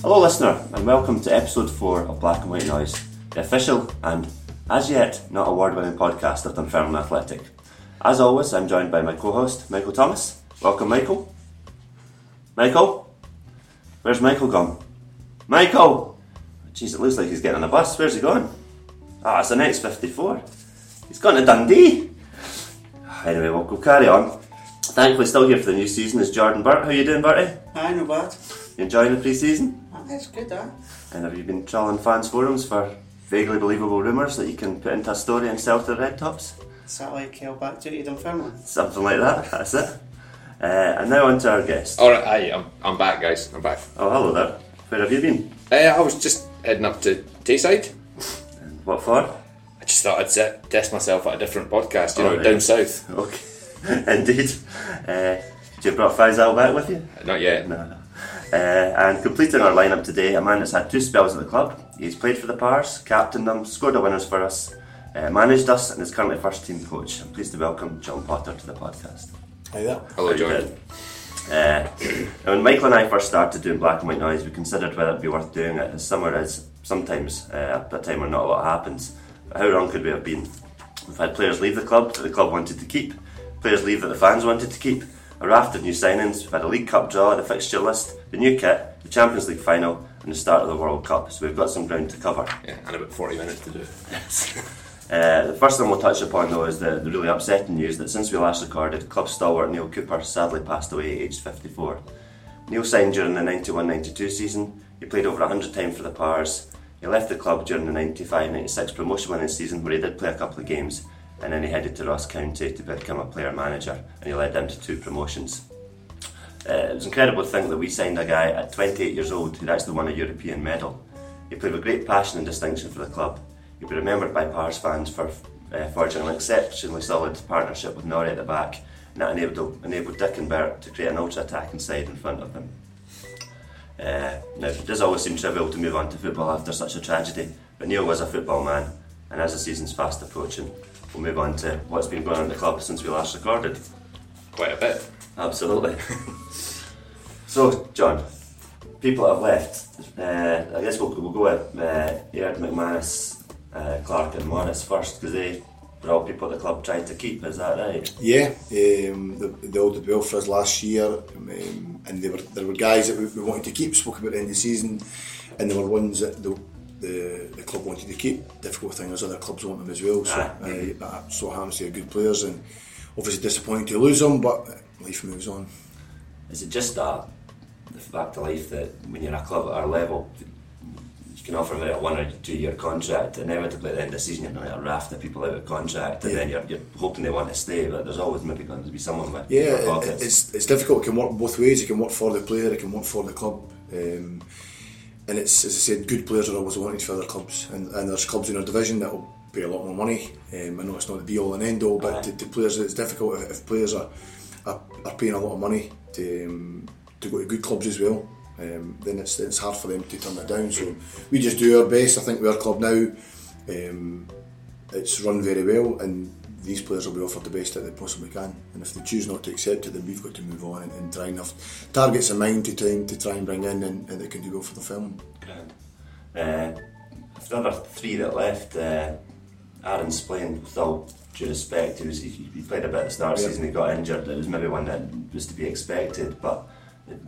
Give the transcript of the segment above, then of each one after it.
Hello, listener, and welcome to episode 4 of Black and White Noise, the official and, as yet, not award winning podcast of Dunfermline Athletic. As always, I'm joined by my co host, Michael Thomas. Welcome, Michael. Michael? Where's Michael gone? Michael! Jeez, it looks like he's getting on a bus. Where's he going? Ah, it's the next 54. He's gone to Dundee. Anyway, we'll, we'll carry on. Thankfully, still here for the new season is Jordan Burt. How you doing, Bertie? Aye, no bad. You enjoying the pre-season? Aye, it's good, aye. And have you been trawling fans forums for vaguely believable rumours that you can put into a story and sell to the Red Tops? Satellite Kel back duty Dunfermline. Something like that, that's it. Uh, and now on to our guest. All right, aye, I'm, I'm back, guys. I'm back. Oh, hello there. Where have you been? Uh, I was just heading up to Tayside. And what for? I just thought I'd set, test myself at a different podcast, you Oh, know, right. down south. Okay, indeed. Uh, did you brought Faisal back with you? Not yet. No, no. Uh, and completing our lineup today, a man that's had two spells at the club. He's played for the Pars, captained them, scored the winners for us, uh, managed us, and is currently first team coach. I'm pleased to welcome John Potter to the podcast. Hi there. Hello, How John. Uh, now when Michael and I first started doing black and white noise, we considered whether it'd be worth doing it. As summer is sometimes uh, at a time when not a lot happens. But how wrong could we have been? We've had players leave the club that the club wanted to keep, players leave that the fans wanted to keep, a raft of new signings. We've had a League Cup draw, the fixture list, the new kit, the Champions League final, and the start of the World Cup. So we've got some ground to cover. Yeah, and about 40 minutes to do. Uh, the first thing we'll touch upon though is the, the really upsetting news that since we last recorded, club stalwart Neil Cooper sadly passed away aged 54. Neil signed during the 91-92 season, he played over 100 times for the Pars, he left the club during the 95-96 promotion winning season where he did play a couple of games and then he headed to Ross County to become a player manager and he led them to two promotions. Uh, it was incredible to think that we signed a guy at 28 years old who'd actually won a European medal. He played with great passion and distinction for the club. He'll be remembered by Pars fans for uh, forging an exceptionally solid partnership with Norrie at the back, and that enabled, enabled Dick and Bert to create an ultra attacking side in front of them. Uh, now, it does always seem trivial to move on to football after such a tragedy, but Neil was a football man, and as the season's fast approaching, we'll move on to what's been going on in the club since we last recorded. Quite a bit. Absolutely. so, John, people have left. Uh, I guess we'll, we'll go with uh, Aird McManus, uh, Clark, and Morris first because they were all people the club tried to keep. Is that right? Yeah, um, they, they all did well for us last year, um, and they were there were guys that we, we wanted to keep. Spoke about at the end of the season, and there were ones that the the, the club wanted to keep. Difficult thing is other clubs want them as well. So Aye. uh, so happens be good players, and obviously disappointing to lose them, but life moves on. Is it just that the fact of life that when you're a club at our level, you can offer them a one or two year contract, inevitably at the end of the season you're going to raft of people out of contract, and Yeah. then you're, you're hoping they want to stay, but there's always maybe going to be someone with Yeah, it, it's it's difficult. It can work both ways. It can work for the player. It can work for the club. Um, and it's as I said, good players are always wanted for their clubs, and, and there's clubs in our division that will pay a lot more money. Um, I know it's not the be all and end all, but to, to players it's difficult if, if players are, are are paying a lot of money to um, to go to good clubs as well. Um, then it's it's hard for them to turn it down. So we just do our best. I think with our club now, um, it's run very well, and these players will be offered the best that they possibly can. And if they choose not to accept it, then we've got to move on and, and try and have targets in mind to try and, to try and bring in and, and that can do well for the film. Grand. Uh, the other three that left, uh, Aaron's playing with all due respect. He, was, he, he played a bit at the start of the Yeah. season, he got injured. It was maybe one that was to be expected, but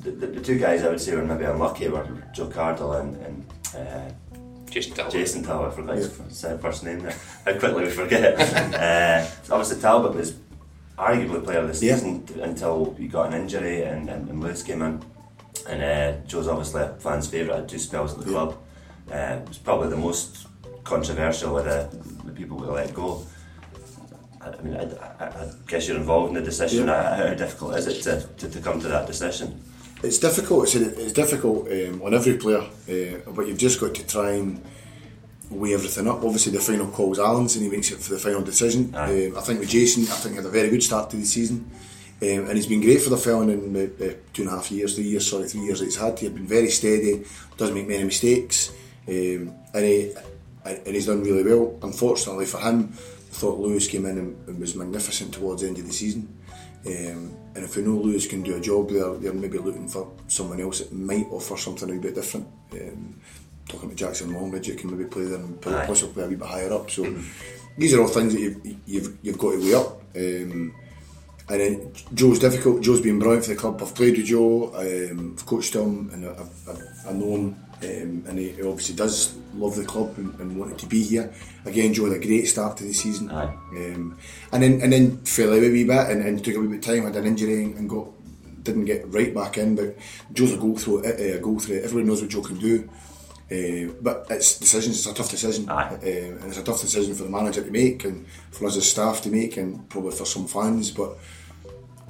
the, the, the two guys I would say were maybe unlucky were Joe Cardle and, and uh, Jason Talbot. Jason Talbot. I forgot his first- first name there. How quickly we forget. uh, obviously, Talbot was arguably player of the season t- until he got an injury and, and, and Lewis came in. And uh, Joe's obviously a fan's favourite, had two spells at the Yeah. club. Uh, it was probably the most controversial of the, the people we let go. I, I mean, I, I, I guess you're involved in the decision. Yeah. How, how difficult is it to, to, to come to that decision? It's difficult. It's, it's difficult um, on every player, uh, but you've just got to try and weigh everything up. Obviously, the final call's Alan's, and he makes it for the final decision. Um, I think with Jason, I think he had a very good start to the season, um, and he's been great for the film in the, the two and a half years, three years, sorry, three years that he's had. He's been very steady, doesn't make many mistakes, um, and he and he's done really well. Unfortunately for him, I thought Lewis came in and, and was magnificent towards the end of the season. Um, and if we know Lewis can do a job there, they're maybe looking for someone else that might offer something a bit different. Um, talking to Jackson Longridge, you can maybe play them possibly a wee bit higher up. So these are all things that you've, you've, you've got to weigh up. Um, and then Joe's difficult. Joe's been brilliant for the club. I've played with Joe. Um, I've coached him, and I've, I've, I know him. Um, and he, he obviously does love the club and, and wanted to be here. Again, Joe had a great start to the season. Um, and then and then fell out a wee bit and, and took a wee bit of time. I had an injury and, got didn't get right back in. But Joe's a goal through a goal threat. Everybody knows what Joe can do. Uh, but it's decisions. It's a tough decision, um, and it's a tough decision for the manager to make, and for us as staff to make, and probably for some fans. But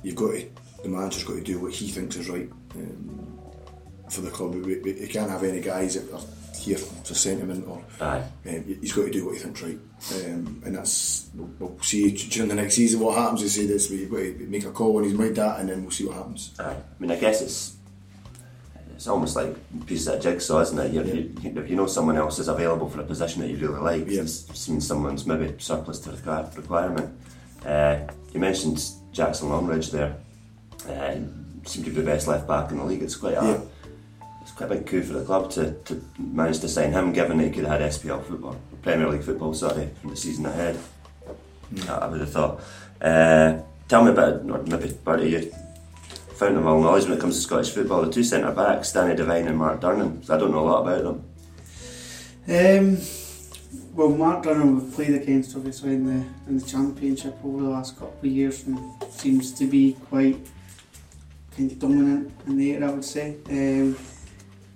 you've got to, the manager's got to do what he thinks is right um, for the club. We, we, we can't have any guys that are here for sentiment, or Aye. um, he's got to do what he thinks right, um, and that's we'll, we'll see during the next season what happens. They say this, we've got to make a call when he's made that, and then we'll see what happens. Aye. I mean, I guess it's it's almost like pieces of jigsaw, isn't it? You, you, if you know someone else is available for a position that you really like, Yeah. it means someone's maybe surplus to require, requirement. Uh, you mentioned Jackson Longridge there. Uh, seemed to be the best left back in the league. It's quite a Yeah. It's quite a big coup for the club to, to manage to sign him, given that he could have had SPL football, Premier League football, sorry, from the season ahead. I, I would have thought. Uh, tell me about, or maybe part of you, fountain of all knowledge when it comes to Scottish football. The two centre backs, Danny Devine and Mark Durnan. I don't know a lot about them. Um, well, Mark Durnan we've played against obviously in the in the championship over the last couple of years and seems to be quite kind of dominant in the air, I would say. Um,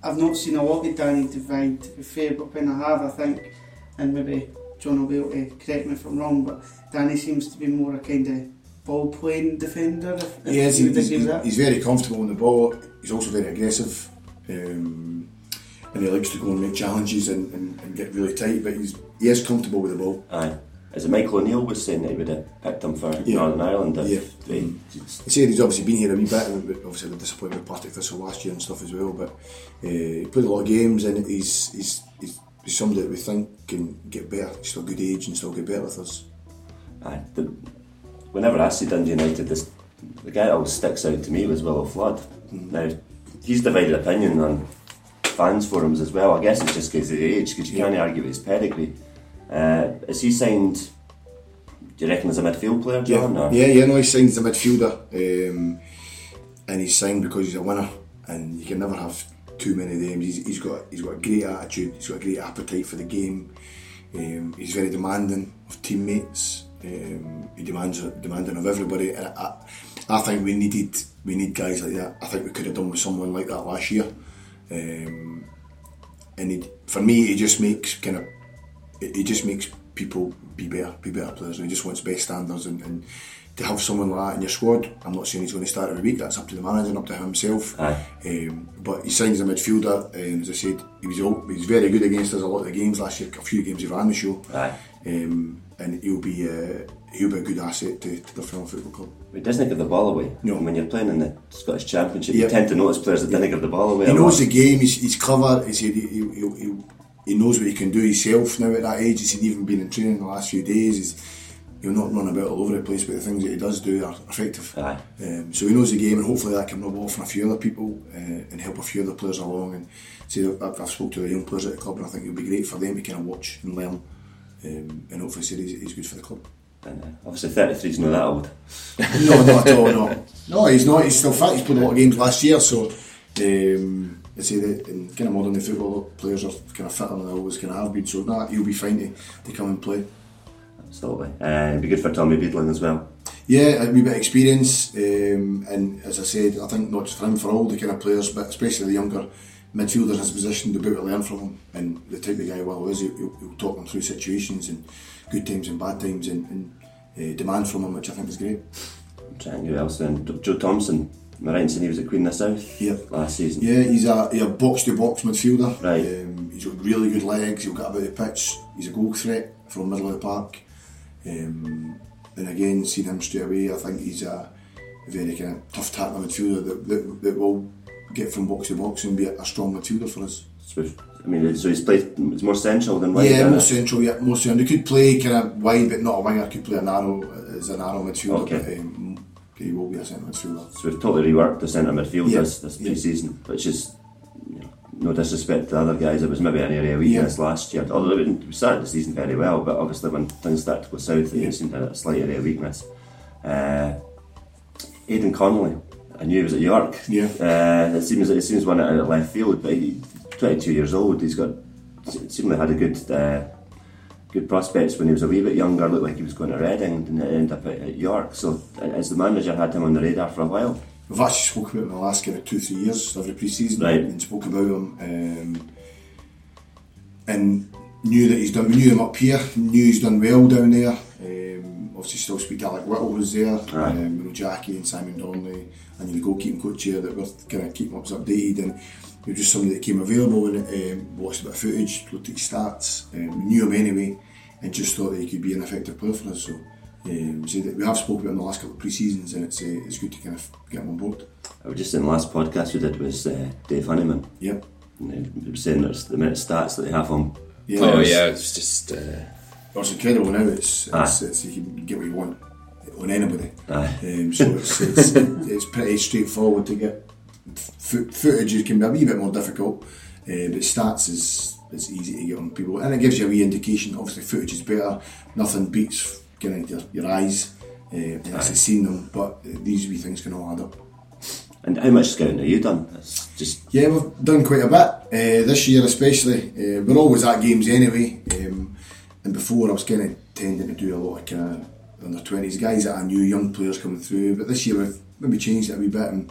I've not seen a lot of Danny Devine to be fair, but when I have, I think, and maybe John will be able to correct me if I'm wrong, but Danny seems to be more a kind of ball playing defender. If, if He is. you would He's, agree with that. he's very comfortable on the ball. He's also very aggressive, um, and he likes to go and make challenges and, and, and get really tight. But he's he is comfortable with the ball. Aye. Is it Michael O'Neill was saying that he would have picked him for Yeah. Northern Ireland if Yeah. they, He said he's obviously been here a wee bit, and obviously the disappointment with Partick Thistle last year and stuff as well. But uh, he played a lot of games, and he's he's, he's, he's somebody that we think can get better. He's still good age and still get better with us. Aye. The, whenever I see Dundee United, this, the guy that always sticks out to me was Willo Flood. Now, he's divided opinion on fans forums as well. I guess it's just because of the age, because you can't argue with his pedigree. Uh, is he signed, do you reckon, as a midfield player, John? Yeah, or- yeah, yeah. No, he's signed as a midfielder, um, and he's signed because he's a winner, and you can never have too many of them. He's, he's got he's got a great attitude. He's got a great appetite for the game. Um, he's very demanding of teammates. Um, he demands demanding of everybody, and I, I think we needed we need guys like that. I think we could have done with someone like that last year. Um, and he, for me, he just makes kind of it, it just makes people be better, be better players. And he just wants best standards, and, and to have someone like that in your squad, I'm not saying he's going to start every week. That's up to the manager and up to himself. Um, but he signs a midfielder, and as I said, he was al- he was very good against us a lot of the games last year. A few games he ran the show, um, and he'll be uh, he'll be a good asset to, to the Film Football Club. He doesn't give the ball away. No. When you're playing in the Scottish Championship, Yeah. you tend to notice players that didn't give the ball away. He knows lot. the game. He's, he's clever. He said he, he, he, he, knows what he can do himself now at that age. He's even been in training the last few days. He's, he'll not run about all over the place, but the things that he does do are effective. Aye. Um, so he knows the game, and hopefully that can rub off on a few other people uh, and help a few other players along. And see, I've, I've spoke to the young players at the club, and I think it'll be great for them to kind of watch and learn. Um, and hopefully, say he's, he's good for the club. And, uh, obviously, 33 is not that old. No, not at all. No, no, he's not. He's still fit. He's played a lot of games last year, so um, I say that in kind of modern day football, players are kind of fitter than they always kind of have been. So nah, he'll be fine to, to come and play. Absolutely. Uh, it'd be good for Tommy Beadling as well. Yeah, a wee bit of experience, um, and as I said, I think not just for him, for all the kind of players, but especially the younger midfielders in his position, they'll be able to learn from him. And the type of guy Will is, he'll, he'll, talk them through situations and good times and bad times, and, and uh, demand from him, which I think is great. Trying who else then. Joe Thomson. Am I right in saying he was at Queen of the South Yeah. last season? Yeah, he's a, he's a box to box midfielder. Right. Um, he's got really good legs. He'll get about the pitch. He's a goal threat from middle of the park. Um, and again, seeing him straight away, I think he's a very kind of tough tackling midfielder that, that, that will get from box to box and be a, a strong midfielder for us. So, I mean, so he's played. It's more central than wide. yeah, more it? central. Yeah, more central. He could play kind of wide, but not a winger. Could play a narrow as a narrow midfielder. Okay. But, um, he will be a centre midfielder. So we've totally reworked the centre midfield Yeah. this, this Yeah. pre-season, which is you know, no disrespect to the other guys. It was maybe an area of weakness last year. Although we started the season very well, but obviously when things started to go south, Yeah. it seemed to have a slight area of weakness. Uh, Aidan Connolly, I knew he was at York. Yeah. Uh, it seems it seems one out of left field, but he's 22 years old. He's got seemingly had a good uh, good prospects when he was a wee bit younger. Looked like he was going to Reading and ended up at, at York. So uh, as the manager had him on the radar for a while. We've actually spoke about him in the last kind of two, three years, every pre-season, Right. and spoke about him, um, and knew that he's done. We knew him up here, knew he's done well down there. Um, obviously, still speak Alec Whittle was there, Aye. um, you know, Jackie and Simon Donnelly, and the goalkeeping coach here that we're kind of keeping us updated. And he was just somebody that came available and um, watched a bit of footage, looked at his stats, um, knew him anyway, and just thought that he could be an effective player for us. So. Um, so that we have spoken about him the last couple of pre-seasons and it's uh, it's good to kind of get him on board. I was just in the last podcast we did was uh, Dave Honeyman. Yep. And he was saying there's the amount of stats that they have on. Yeah, oh Players. yeah, it's just uh, Well, it's incredible now. It's, it's, it's you can get what you want on anybody. Aye. Um, so it's, it's it's pretty straightforward to get. Fo- footage can be a wee bit more difficult, uh, but stats is is easy to get on people, and it gives you a wee indication. Obviously, footage is better. Nothing beats getting into your, your eyes uh, and actually seeing them. But these wee things can all add up. And how much scouting have you done? It's just Yeah, we've done quite a bit uh, this year, especially. Uh, we're always at games anyway, um, and before I was kind of tending to do a lot of kind of under twenties guys that I knew, young players coming through. But this year we've maybe changed it a wee bit, and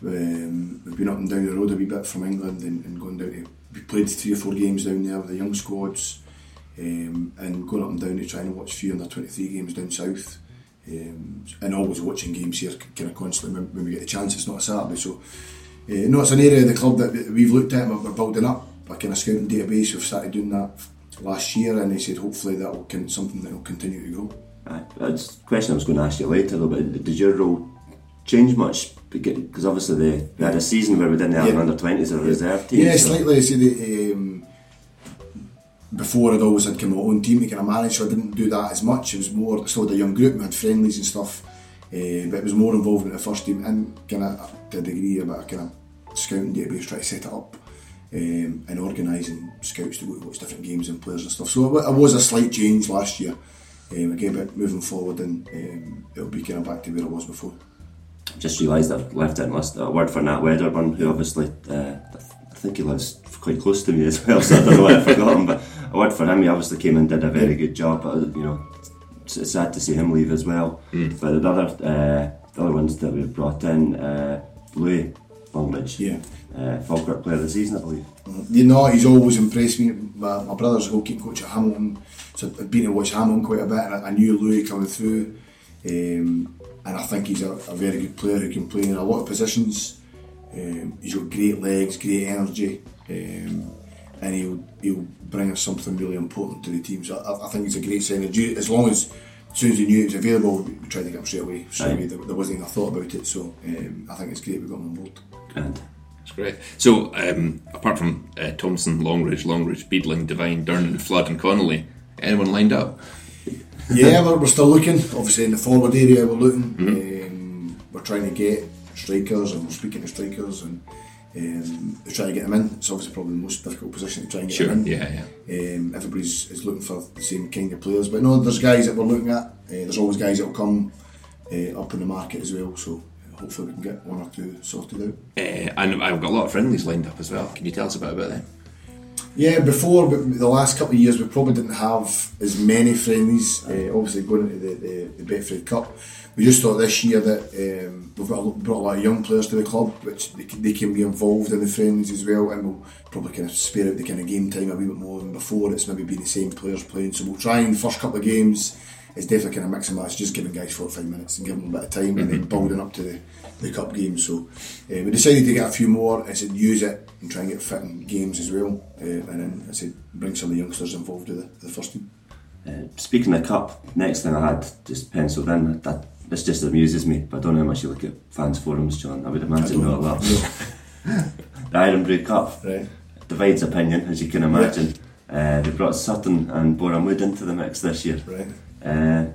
um, we've been up and down the road a wee bit from England and, and going down to. We played three or four games down there with the young squads, um, and going up and down to try and watch a few under twenty three games down south. Um, and always watching games here kind of constantly when, when we get the chance. It's not a Saturday, so uh, no, it's an area of the club that we've looked at we're building up a kind of scouting database. We've started doing that last year, and they said hopefully that will con- something that will continue to grow. Aye, that's a question I was going to ask you later but did your role change much? Because obviously they, we had a season where we didn't have Yeah. an under 20s or a reserve team. Yeah, so- slightly. I see the um, before I'd always had kind of my own team to kind of manage, so I didn't do that as much. It was more still had a young group, we had friendlies and stuff, uh, but it was more involved in the first team and kind of to a degree about kind of scouting database, try to set it up. Um, and organising scouts to go to watch different games and players and stuff. So it it was a slight change last year. Um, again, but moving forward, and um, it'll be kind of back to where it was before. Just realised I've left it in list a word for Nat Wedderburn, who obviously, uh, I think he lives quite close to me as well, so I don't know why I forgot him, but a word for him, he obviously came and did a very good job, but you know, it's, it's sad to see him leave as well. But the other, uh, the other ones that we've brought in, uh, Louis Longridge, Yeah. uh, Falkirk Player of the Season, I believe. You know, he's always impressed me. My, my brother's a goalkeeping coach at Hamilton, so I've been to watch Hamilton quite a bit, and I, I knew Louis coming through. Um, and I think he's a, a very good player who can play in a lot of positions. Um, he's got great legs, great energy, um, and he'll he'll bring us something really important to the team. So I, I think he's a great signing. As long as as soon as he knew he was available, we tried to get him straight away. Straight away. There, there wasn't even a thought about it. So um, I think it's great we got him on board. And it's great. So um, apart from uh, Thomson, Longridge, Longridge, Beadling, Devine, Durnan, Flood, and Connolly, anyone lined up? Yeah, we're, we're still looking. Obviously, in the forward area, we're looking. Um, we're trying to get strikers, and we're speaking to strikers, and um, we're trying to get them in. It's obviously probably the most difficult position to try and get Sure, them in. yeah, yeah. Um, everybody's is looking for the same kind of players, but no, there's guys that we're looking at. Uh, there's always guys that will come uh, up in the market as well. So uh, hopefully we can get one or two sorted out. Uh, and I've got a lot of friendlies lined up as well. Can you tell us a bit about them? Yeah, before but the last couple of years, we probably didn't have as many friendlies. Uh, obviously, going into the, the, the Betfred Cup, we just thought this year that um, we've got a, brought a lot of young players to the club, which they can, they can be involved in the friendlies as well, and we'll probably kind of spare out the kind of game time a wee bit more than before. It's maybe been the same players playing, so we'll try in the first couple of games. It's definitely kind of mix and match, just giving guys four or five minutes and giving them a bit of time, and then building up to the, the cup game. So uh, we decided to get a few more. I said use it and try and get fit in games as well, uh, and then I said bring some of the youngsters involved with the, the first team. uh, speaking of cup, next thing I had just penciled in, that, this just amuses me, but I don't know how much you look at fans forums, John. I would imagine not a lot. the Irn-Bru Cup Right. divides opinion, as you can imagine. Uh, they brought Sutton and Borehamwood into the mix this year. Right. Uh,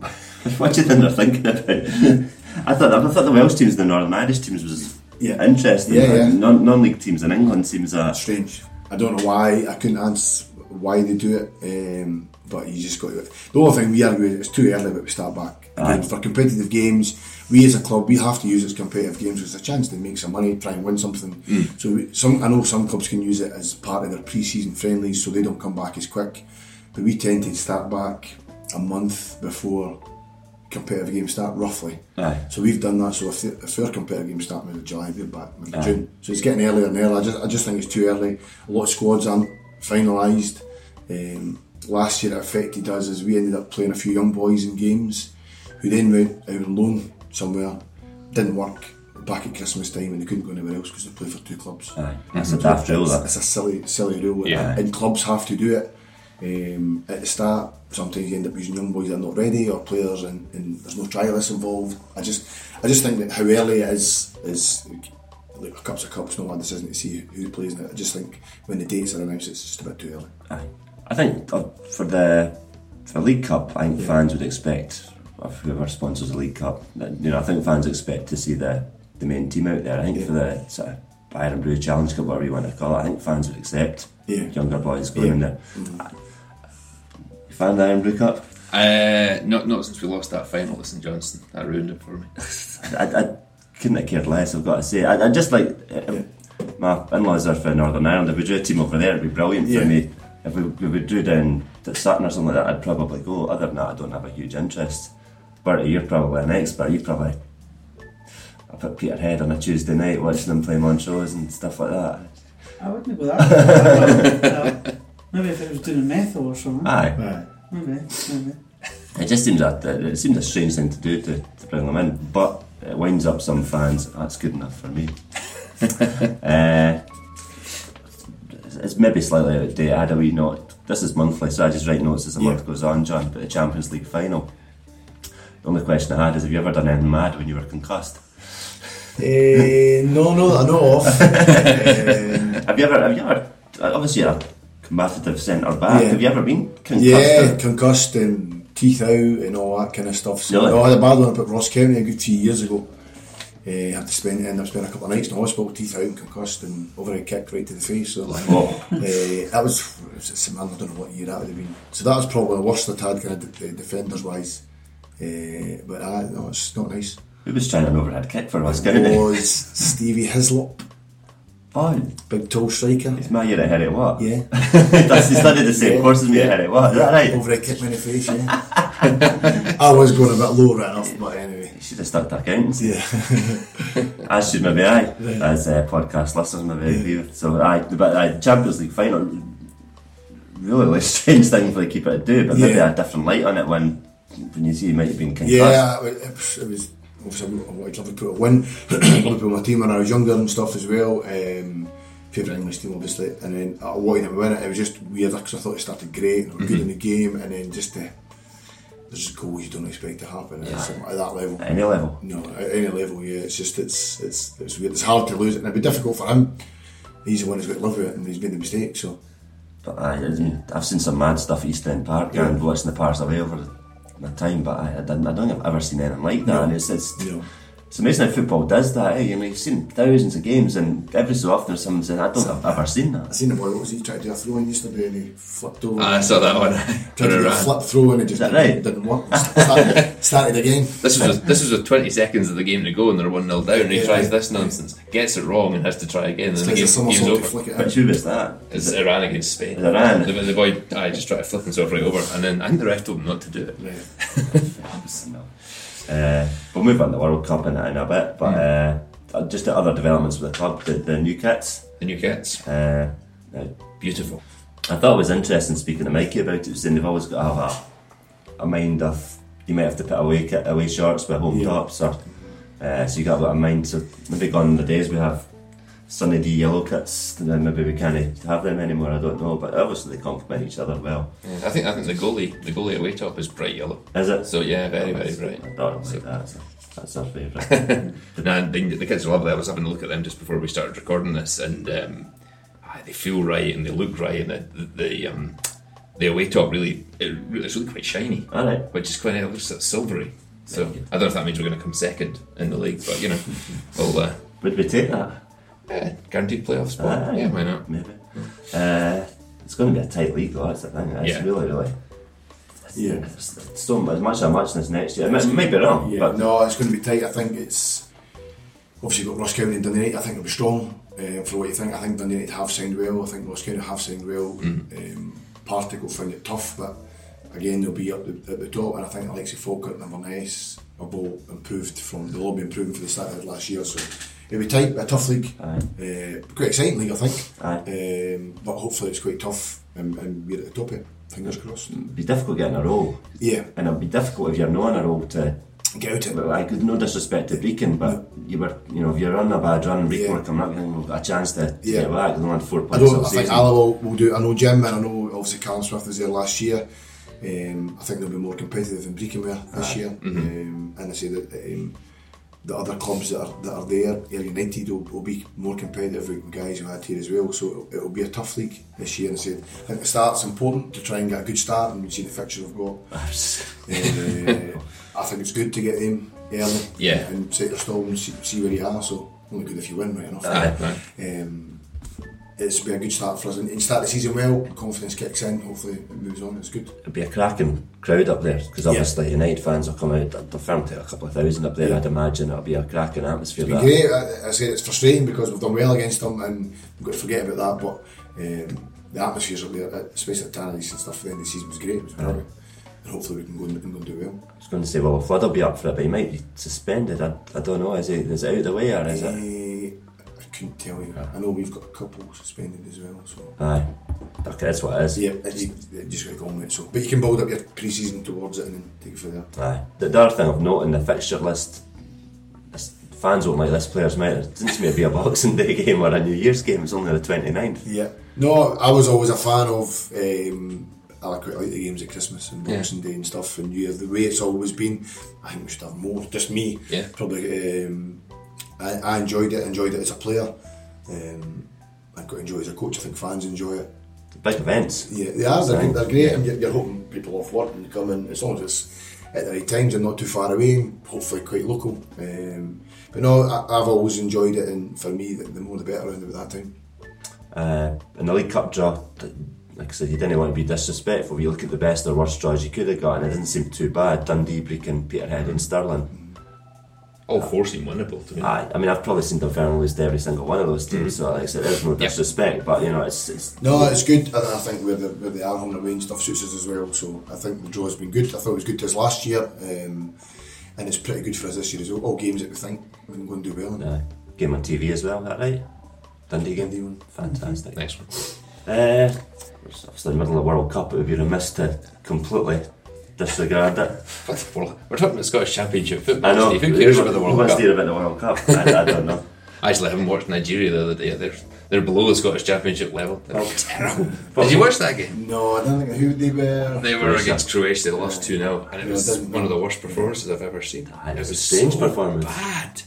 what do you think they're thinking about? I thought I thought the Welsh teams and the Northern Irish teams was Yeah. interesting. Yeah, yeah. Non non-league teams in England seems uh, strange. I don't know why. I couldn't answer why they do it, um, but you just got to. The only thing we argue is it's too early, but we start back. Aye. for competitive games, we as a club we have to use it as competitive games. It's a chance to make some money, try and win something. So we, some I know some clubs can use it as part of their pre-season friendlies, so they don't come back as quick. But we tend to start back a month before competitive games start, roughly. Aye. So we've done that. So if, the, if our competitive games start in July, we're back in June. So it's getting earlier and earlier. I just, I just think it's too early. A lot of squads aren't finalised. Um, last year it affected us as we ended up playing a few young boys in games who then went out on loan somewhere. Didn't work back at Christmas time and they couldn't go anywhere else because they play for two clubs. aye, that's a daft rule. It's a silly, silly rule, Yeah. and clubs have to do it. Um, at the start, sometimes you end up using young boys that are not ready or players, and, and there's no trialists involved. I just, I just think that how early it is is like a cup's a cup. It's not one decision to see who plays in it. I just think when the dates are announced, it's just a bit too early. Aye. I think uh, for the for the League Cup, I think fans would expect of whoever sponsors the League Cup. that, You know, I think fans expect to see the the main team out there. I think Yeah. for the sort of Irn-Bru Challenge Cup, whatever you want to call it, I think fans would accept Yeah. younger boys going Yeah. in there. You fan the Irn-Bru Cup? Uh, not not since we lost that final to St Johnstone. That ruined it for me. I, I couldn't have cared less. I've got to say, I, I just like uh, my in-laws are from Northern Ireland. If we drew a team over there, it'd be brilliant Yeah. for me. If we, if we drew down to Sutton or something like that, I'd probably go. Other than that, I don't have a huge interest. Bertie, you're probably an expert. You probably I put Peterhead on a Tuesday night watching them play Montrose and stuff like that. I wouldn't go that far. Uh, Maybe if it was doing meth or something. Aye, Right. Maybe, maybe. it just seems that it seems a strange thing to do to, to bring them in, but it winds up some fans. That's good enough for me. uh, it's maybe slightly out of date. I had a wee note. This is monthly, so I just write notes as the Yeah. month goes on, John. But the Champions League final. The only question I had is: Have you ever done anything mad when you were concussed? Eh, no, no, that I know of. Um, Have you ever? Have you ever? Obviously, you're a combative centre back. Yeah. Have you ever been concussed? yeah, concussed and teeth out and all that kind of stuff. So Really? no, I had a bad one up at Ross County a good two years ago. Uh, had to spend end up spending a couple of nights in the hospital, teeth out, and concussed, and overhead kick right to the face. So Oh, uh, that was, was I don't know what year that would have been. So that was probably the worst I'd had, kind of de- defenders wise. Uh, but uh, no, it's not nice. who was trying an overhead kick for us? It was Stevie Hislop, Oh, big tall striker. it's my year at Heriot-Watt? Yeah, That's he studied the same course as me at Heriot-Watt. Is that right? overhead kick me in the face. Yeah, I was going a bit low right enough, but anyway. You should have stuck to accountancy. Yeah, As should maybe I, Right. as uh, podcast listeners maybe agree with. So I, but I, Champions League final, really like, strange thing for the keeper to do, but maybe Yeah. a different light on it when when you see he might have been concussed. yeah, it was, it was obviously I wanted Liverpool to win. Liverpool my team when I was younger and stuff as well. Um, favourite English team obviously, and then I wanted him to win it. It was just weird because I thought it started great and was good mm-hmm. in the game, and then just the there's just goals you don't expect to happen it's at that level. At any level. No, at any level, yeah. It's just it's it's it's weird. It's hard to lose it, and it'd be difficult for him. He's the one who's got to live with it, and he's made the mistake. So But uh, I, I I've seen some mad stuff at East End Park Yeah. and watching the Pars away over my time, but I, I, don't, I don't think I've ever seen anything like that. No. And it's, it's, know, it's amazing how football does that. Eh? You know, you've seen thousands of games, and every so often there's someone saying, I don't think I've ever seen I that. seen him. What was he trying to do a throw in yesterday, and he flipped over. Ah, I saw that one. Tried to do a flip throw and it just didn't, right? didn't work. Started, started again. This was with, this was with 20 seconds of the game to go and they're 1 0 down. And he Yeah. tries this nonsense, gets it wrong and has to try again. And It's the like a game, game's somersault to over. flick But who was that? It's Iran against Spain. Iran. The, the boy, I just tried to flip himself right over, and then I think the ref told him not to do it. Right. Uh, we'll move on to the World Cup in, in a bit, but uh, just the other developments with the club, the, the new kits. The new kits, Uh, uh, beautiful. I thought it was interesting speaking to Mikey about it, saying they've always got to have a, a mind of you might have to put away away shorts with home Yeah. tops, or uh, so you got a bit of mind. So maybe gone the days we have Sunny D yellow kits, then maybe we can't have them anymore. I don't know, but obviously they complement each other well. Yeah, I think I think the goalie the goalie away top is bright yellow. Is it? So yeah, very very bright. I was like that. So that's our favourite. Nah, the, the kids are lovely. I was having a look at them just before we started recording this, and um, ah, they feel right and they look right, and the the, the um, the away top really, it, it's really quite shiny, All right. which is quite it looks sort of silvery. So I don't know if that means we're going to come second in the league, but you know, we'll uh, Would we take that? Eh, guaranteed playoff spot. Aye. yeah, why not? Maybe. Uh, it's going to be a tight league, though. That's the thing. It's Yeah. really, really. Yeah. It's, it's so as much as muchness next year. It might, might be wrong, Yeah, but no, it's going to be tight. I think it's obviously you've got Ross County and Dundee United. I think it'll be strong uh, for what you think. I think Dundee United have signed well. I think Ross County have signed well. Um, Partick will find it tough, but again they'll be up the, at the top. And I think Alexi Falkirk and Inverness have all improved from the lobby improving for the start of last year. So it'll be tight, a tough league. Uh, quite exciting league, I think. Um, but hopefully it's quite tough and, and we're at the top of it. Fingers crossed. it'd be difficult getting a role. Yeah, And it'd be difficult if you're not in a role to. get out of it. I could no disrespect to Brechin, but you were, you know, if you're on a bad run, Brechin Yeah. were coming up, you we've got a chance to, Yeah. get back. They only had four I points don't. all I think. Alloa will, do. I know Jim and I know obviously Callum Smith was there last year. Um, I think they'll be more competitive than Brechin were this year. Um, and I say that um, the other clubs that are that are there, Ayr United will, will be more competitive with guys who had here as well. So it'll, it'll be a tough league this year. And I said I think the start's important to try and get a good start. And you see the fixture we've got. Uh, I think it's good to get them early. Yeah. And set your stall and see, see where you are. So only good if you win, right enough. Aye, aye. Um, it's been a good start for us and, start the season well. Confidence kicks in. Hopefully it moves on. It's good. It'd be a cracking crowd up there because obviously United fans will come out. They're firm to a couple of thousand up there. Yeah. I'd imagine it'll be a cracking atmosphere. It's great. I, I say it's frustrating because we've done well against them and we've got to forget about that. But um, the atmospheres up there, uh, especially at Tannadice and stuff, at the end of the season was great. It was brilliant. And hopefully we can go and, and go and do well. I was going to say, well, Flood will be up for it, but he might be suspended. I, I don't know. Is it is it out of the way or is it? Uh, I couldn't tell you. I know we've got a couple suspended as well. So Aye, okay, that's what it is. yeah, it, you just got to go on it. So, but you can build up your pre-season towards it and then take it from there. Aye. The, the other thing I've noted in the fixture list, is fans don't like this players' night. It to me to be a Boxing Day game or a New Year's game. It's only the 29th. Yeah. No, I was always a fan of. Um, I like quite like the games at Christmas and Yeah. Boxing Day and stuff, and New Year. The way it's always been, I think we should have more. Just me, Yeah. Probably. Um, I, I enjoyed it. Enjoyed it as a player. Um, I got enjoy it as a coach. I think fans enjoy it. Big events. Yeah, they are. They're, they're great, and you're, you're hoping people off work and come in as long as it's at the right times and not too far away, and hopefully quite local. Um, but no, I, I've always enjoyed it, and for me, the, the more the better around about that time. Uh, in the League Cup draw, like I said, you didn't want to be disrespectful. You look at the best or worst draws you could have got, and it didn't seem too bad. Dundee, Brechin, Peterhead, and Stirling. All four seem winnable to me. Aye, I mean, I've probably seen Dunfermline lose to every single one of those teams, so like I said, there's no Yep. disrespect, but you know, it's, it's No, it's good, and I think where the where they are home away and stuff suits us as well. So I think the draw's been good. I thought it was good to us last year, um, and it's pretty good for us this year as well. All games that we think we can go and do well. in. uh, game on TV as well. Is that right? Dundee game. Dundee one. Fantastic. Nice one. Uh, it's obviously the middle of the World Cup. It would be remiss to completely disregard it. Well, We're talking about Scottish Championship football. I know. Steve. Who cares about the Who World Cup? to hear about the World Cup? I, I don't know. Actually, I haven't watched Nigeria the other day. They're they're below the Scottish Championship level. They're Oh. terrible. Did you watch that game? No, I don't think who they were. They were against Croatia. They lost two 0 and it was one of the worst performances I've ever seen. Ah, it was a strange so performance. Bad.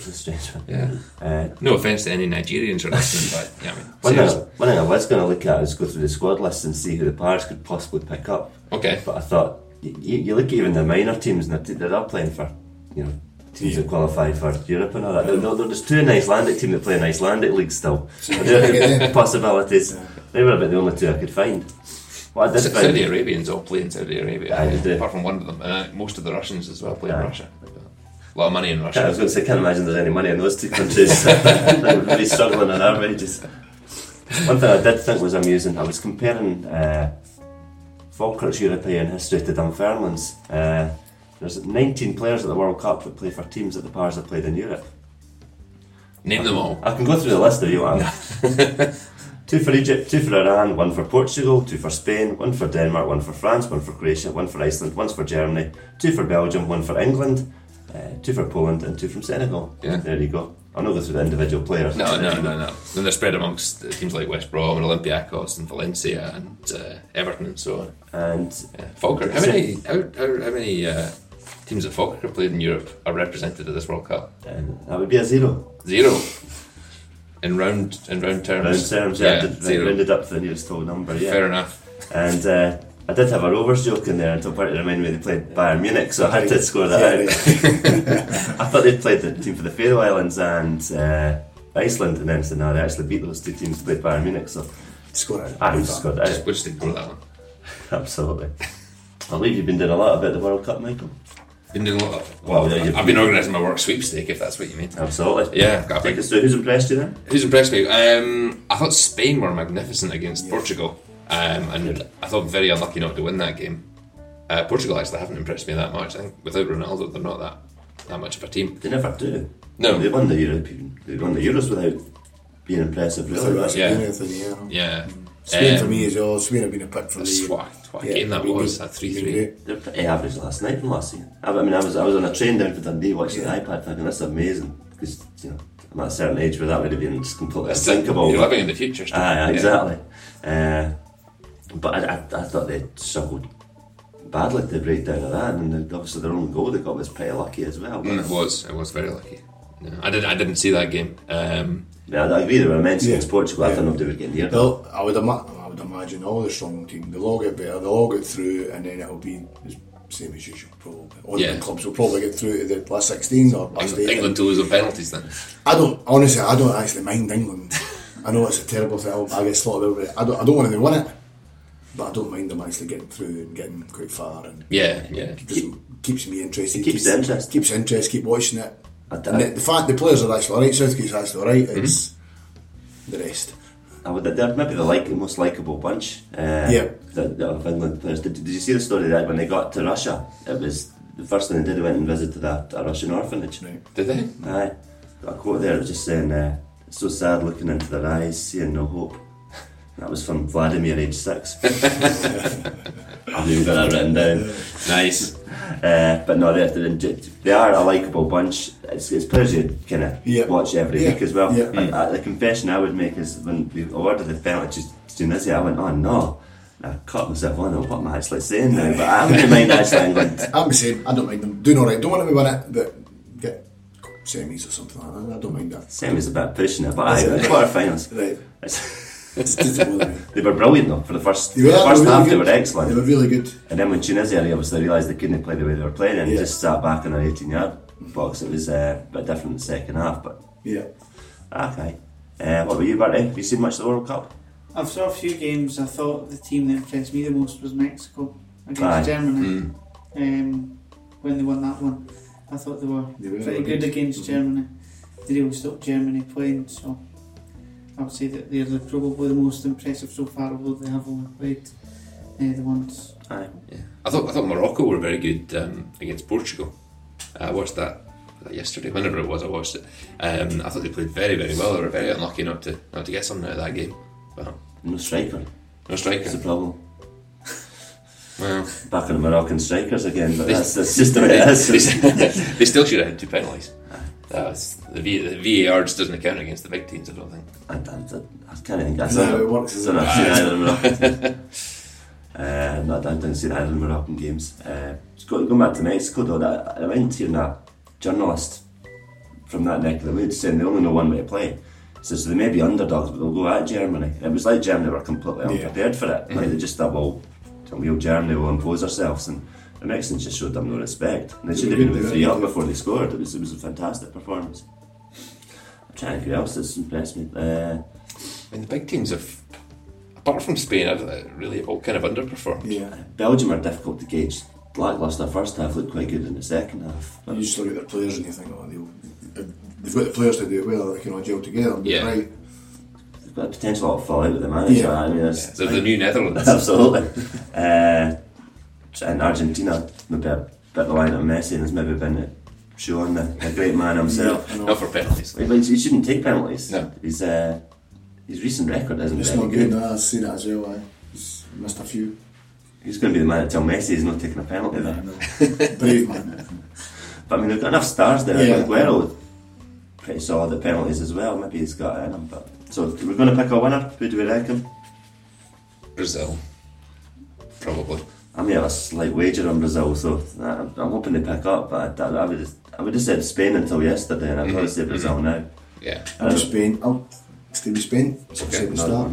It's a strange one. Yeah. Uh, No offense to any Nigerians or listening, but yeah, I mean, one, seriously. thing, one thing I was going to look at is go through the squad list and see who the players could possibly pick up. Okay. But I thought, you, you look at even the minor teams and they're, they're all playing for, you know, teams that qualify for Europe and all that. There- there- There's two in the Icelandic team that play in Icelandic league still. There are possibilities. They were about the only two I could find. What I did Sa- find, Saudi Arabians all play in Saudi Arabia, Aye, they do. apart from one of them, and uh, most of the Russians as well play in Russia. A lot of money in Russia. I was going to say, I can't imagine there's any money in those two countries. they would be struggling on our wages. One thing I did think was amusing, I was comparing uh, Falkirk's European history to Dunfermline's. Uh, there's 19 players at the World Cup that play for teams that the players have played in Europe. Name them all. I can go through the list if you want. two for Egypt, two for Iran, one for Portugal, two for Spain, one for Denmark, one for France, one for Croatia, one for Iceland, one for Germany, two for Belgium, one for England, uh, two for Poland, and two from Senegal. Yeah. There you go. Not go through the individual players. No, no, no, no. Then they're spread amongst uh, teams like West Brom and Olympiacos and Valencia and uh, Everton and so on. And Yeah. Falkirk. How many? How, how, how many uh, teams that Falkirk have played in Europe are represented at this World Cup? uh, that would be a zero. Zero. In round in round terms. Round terms, yeah, yeah did- zero. rounded up to the nearest whole number. Yeah. Fair enough. and uh, I did have a Rovers joke in there until part of reminded me they played Bayern Munich, so I had to score that Yeah, out. right. I thought they'd played the team for the Faroe Islands and uh, Iceland, and then said no, they actually beat those two teams. Played Bayern Munich, so Score it. I just got that. Just out. wish they'd that one. Absolutely. I believe you've been doing a lot about the World Cup, Michael. Been doing a lot of. Well, Well, yeah, I've been organising my work sweepstake, if that's what you mean. Absolutely. Yeah, I've got a Take us through. Who's impressed you then? Who's impressed me? Um, I thought Spain were magnificent against Portugal, um, and I thought very unlucky not to win that game. Uh, Portugal actually haven't impressed me that much. I think without Ronaldo, they're not that that much of a team. They never do. No. They won the European. They won the Euros without being impressive, I really. think that's Yeah. been anything, yeah. Yeah, Spain for Um, me as well. Spain have been a pick for the That's what, what a Yeah, game that been was. good. That three three. great. They're pretty average last night from last season. I I mean, I was I was on a train down to Dundee watching Yeah. the iPad, thinking that's amazing because you know I'm at a certain age where that would have been just completely unthinkable. You're living in the future. still. Aye, aye, Yeah. exactly. Uh, but I, I, I thought they struggled badly to break down of that, and obviously their own goal they got was pretty lucky as well. But, Mm, It was. It was very lucky. No, I didn't. I didn't see that game. Um, yeah, I agree they were immense Yeah. against Portugal. I Yeah. thought nobody would get near them. They'll, I would ima- I would imagine all the strong team. They'll all get better. They'll all get through, and then it'll be the same as usual. Probably all Yeah. big clubs will probably get through to the last sixteen or last England, eight. England to lose on penalties then. I don't honestly. I don't actually mind England. I know it's a terrible thing. I get slaughtered over it. I don't. I don't want them to win it, but I don't mind them actually getting through and getting quite far. And Yeah, yeah. just keeps me interested. It keeps the interest. Keeps interest. Keep watching it. I- And the, the fact the players are actually alright. Southgate's actually alright. It's the rest. I would, they're maybe the like, most likeable bunch uh, Yeah. the, the, of England players. Did, did you see the story that when they got to Russia, it was the first thing they did, they went and visited a, a Russian orphanage. Right. Did they? Aye. Got a quote there, it was just saying, uh, so sad looking into their eyes, seeing no hope. That was from Vladimir, age six. I've even got that written down. Nice. Uh, but no, they're, they're, they are a likeable bunch. It's, it's players you kind of Yeah. watch every Yeah. week as well. Yeah. I, I, the confession I would make is when we awarded the penalty to Tunisia, I went, oh no. I caught myself wondering, what am I actually saying now? But I wouldn't mind actually England. I'm the same. I don't mind them doing alright. Don't want them to win it, but get semis or something like that. I don't mind that. Same as a bit pushing it, but aye, That's it. quarter finals. Right. It's doesn't bother me. They were brilliant though for the first, They were, the first they were half. really They were excellent. They were really good. And then when Tunisia obviously realised they couldn't play the way they were playing, and they Yeah. just sat back in their 18 yard box. It was uh, a bit different in the second half, but Yeah. okay. Uh, what about you, Bertie? Have you seen much of the World Cup? I've saw a few games. I thought the team that impressed me the most was Mexico against Aye. Germany. Mm. Um, when they won that one, I thought they were They were pretty good. good against Mhm. Germany. They really stopped Germany playing, so I would say that they're probably the most impressive so far, although they have only played uh, the ones. Aye. Yeah. I thought I thought Morocco were very good um, against Portugal. I watched that, that yesterday, whenever it was. I watched it. Um, I thought they played very very well. They were very unlucky not to not to get something out of that game. But No striker. no That's striker. the problem. Well, Back on the Moroccan strikers again, but They- that's, that's just the way it they, they still should have had two penalties. That was, the, v, the VAR just doesn't count against the big teams. I don't think. I, I, I, I can't think that's Is that how it works, is So it? I've seen either Moroccan. uh, no, I didn't see either of the Moroccan games. Uh, just go, going back to Mexico though, that, I went hearing a journalist from that neck of the woods saying they only know one way to play. He says they may be underdogs, but they'll go at Germany. And it was like Germany were completely Yeah. unprepared for it. Like they just thought, well, we'll Germany will impose ourselves, and the Mexicans just showed them no respect. And they should have been with three up before they scored. It was it was a fantastic performance. I'm trying to think who else has impressed me. Uh, I mean, the big teams have, apart from Spain, have uh, really all kind of underperformed. Yeah. Belgium are difficult to gauge. Lacklustre first half looked quite good in the second half. But You just look at their players and you think, oh, they'll, they've got the players to do it well. They can all gel together. Yeah. Right. they've got potential to fall out with the manager. Yeah. I mean, it's, They're the new Netherlands. absolutely. uh, and Argentina, maybe a bit reliant on Messi, and has maybe been shown the, the great man himself. I. Not for penalties. But he shouldn't take penalties. No. His uh, his recent record isn't It's very not good. good. No, I've seen it as well. Aye. He's missed a few. He's going to be the man to tell Messi he's not taking a penalty there. Brave man. But I mean, they've got enough stars there. Yeah. Aguero, pretty solid at penalties as well. Maybe he's got it in him. But so we're going to pick a winner. Who do we reckon? Brazil. Probably. I may have a slight wager on Brazil, so I- I'm hoping they pick up. But I, I would have, I would have said Spain until yesterday, and I'd probably Mhm, say Brazil now. Yeah. I'm Spain. I'll stay with Spain. Okay. Say at No, start.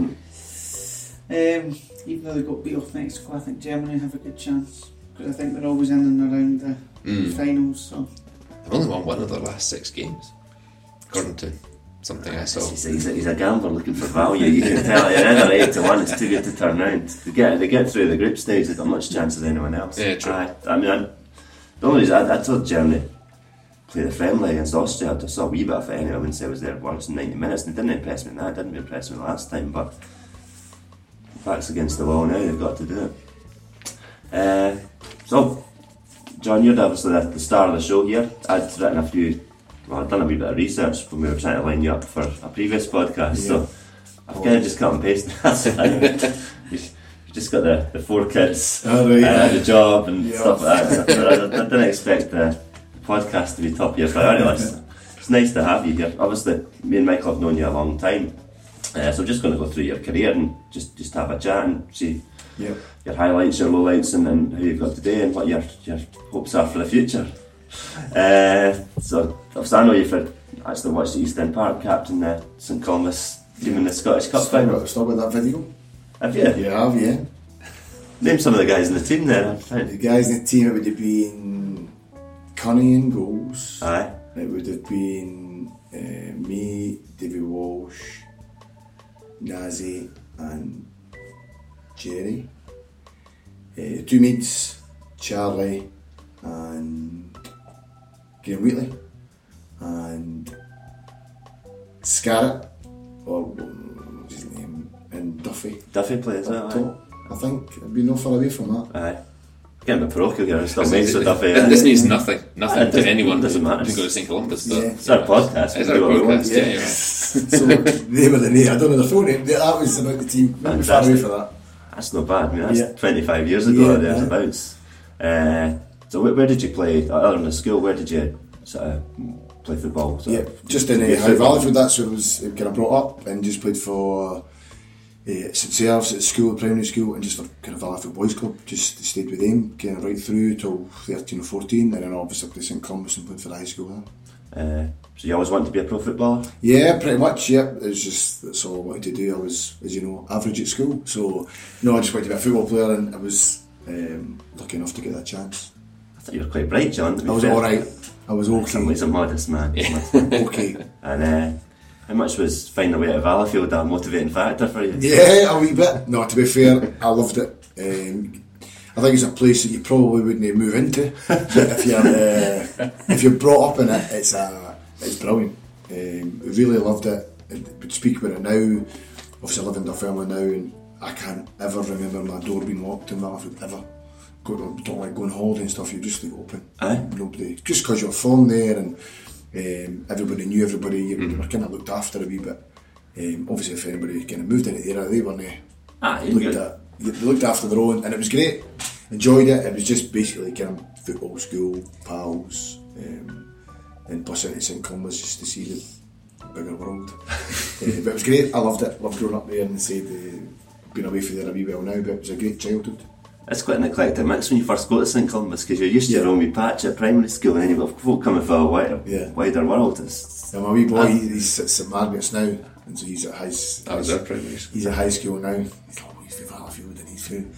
Um, even though they got beat off Mexico, I think Germany have a good chance because I think they're always in and around the Mm. finals. So They've only won one of their last six games, according to something I saw. He's a, he's, a, he's a gambler looking for value. You can tell. You're either eight to one. It's too good to turn round. They get they get through the group stage. They've got much chance as anyone else. Yeah, true. I, I mean, I, the only reason I, I told Germany play the friendly against Austria. I saw a wee bit of it anyway. I wouldn't say I was there once in 90 minutes. And it didn't impress me. That didn't impress me last time. But backs against the wall now. They've got to do it. Uh, so, John, you're obviously the, the star of the show here. I'd written a few. Well, I'd done a wee bit of research when we were trying to line you up for a previous podcast. So I've kind of just cut and pasted that. You've just got the, the four kids, Oh, right, uh, yeah. the job, and Yeah. stuff like that. So I, I didn't expect the podcast to be top of your priority list. It's nice to have you here. Obviously, me and Michael have known you a long time. Uh, so I'm just going to go through your career and just, just have a chat and see Yeah. your highlights, your lowlights, and, and how you've got today, and what your your hopes are for the future. Uh, so, obviously, I know you've had- actually watched the East End Park captain the St Thomas team in the Scottish Cup Still final. got, still got that video? Have you? Yeah, have yeah. Name some of the guys in the team there. The guys in the team, it would have been Cunny in goals. Aye. It would have been uh, me, David Walsh, Nazi, and Jerry. Uh, two mates, Charlie and Graham Wheatley, and Scarrett, or what's his name, and Duffy. Duffy plays well. Up Aye. top. I think it'd be no far away from that. Aye. Getting a bit parochial here. I'm still This, mates with Duffy. this means nothing, nothing to anyone doesn't matter. who goes to St Columba's. though. Yeah. It's our podcast. we It's our do what we want. podcast, yeah, Yeah. right. so they were the name. I don't know the full name. That was about the team. Not far away Fantastic. for that. That's not bad. I mean, that's Yeah. 25 years ago, Yeah, or yeah. thereabouts. Uh, so, where, where did you play, other than the school, where did you sort of play football? Sort Yeah, just in uh, High? Valley, that's where I was uh, kind of brought up and just played for uh, St Serf's at school, primary school, and just for kind of Valley Boys Club. Just stayed with them kind of right through till 13 or 14, and then obviously played St Columba's and played for the high school there. Uh, so, you always wanted to be a pro footballer? Yeah, pretty much. Yeah, it was just that's all I wanted to do. I was, as you know, average at school, so no, I just wanted to be a football player, and I was um, lucky enough to get that chance. I thought you were quite bright, John. I was all right. I was In some ways, a modest man. okay. and uh, how much was finding a way to Valleyfield a motivating factor for you? Yeah, a wee bit. No, to be fair, I loved it. Um, I think it's a place that you probably wouldn't move into if you're uh, if you're brought up in it. It's uh, it's brilliant. Um, really loved it. I would speak about it now. Obviously, I live in Dunfermline now, and I can't ever remember my door being locked in Malaford ever. Go don't like going holiday and stuff. You just leave it open. Aye. Nobody, just because you're from there and um, everybody knew everybody. You, you were kind of looked after a wee bit. Um, obviously, if anybody kind of moved into the area, they weren't. Uh, Ah, looked good. at they looked after their own, and it was great. Enjoyed it. It was just basically kind of football school pals, um, and bus into St Columba's just to see the bigger world. uh, but it was great. I loved it. Loved growing up there and said uh, been away from there a wee while now, but it was a great childhood. It's quite an eclectic mix when you first go to St Columba's because you're used to Yeah. your own wee patch at primary school and then you've got folk coming from a wider, Yeah. wider world. It's, And my wee boy, he, he's at St Margaret's now, and so he's at high. That was our primary school. He's at high school now. He's, oh, he's from Valleyfield and he's from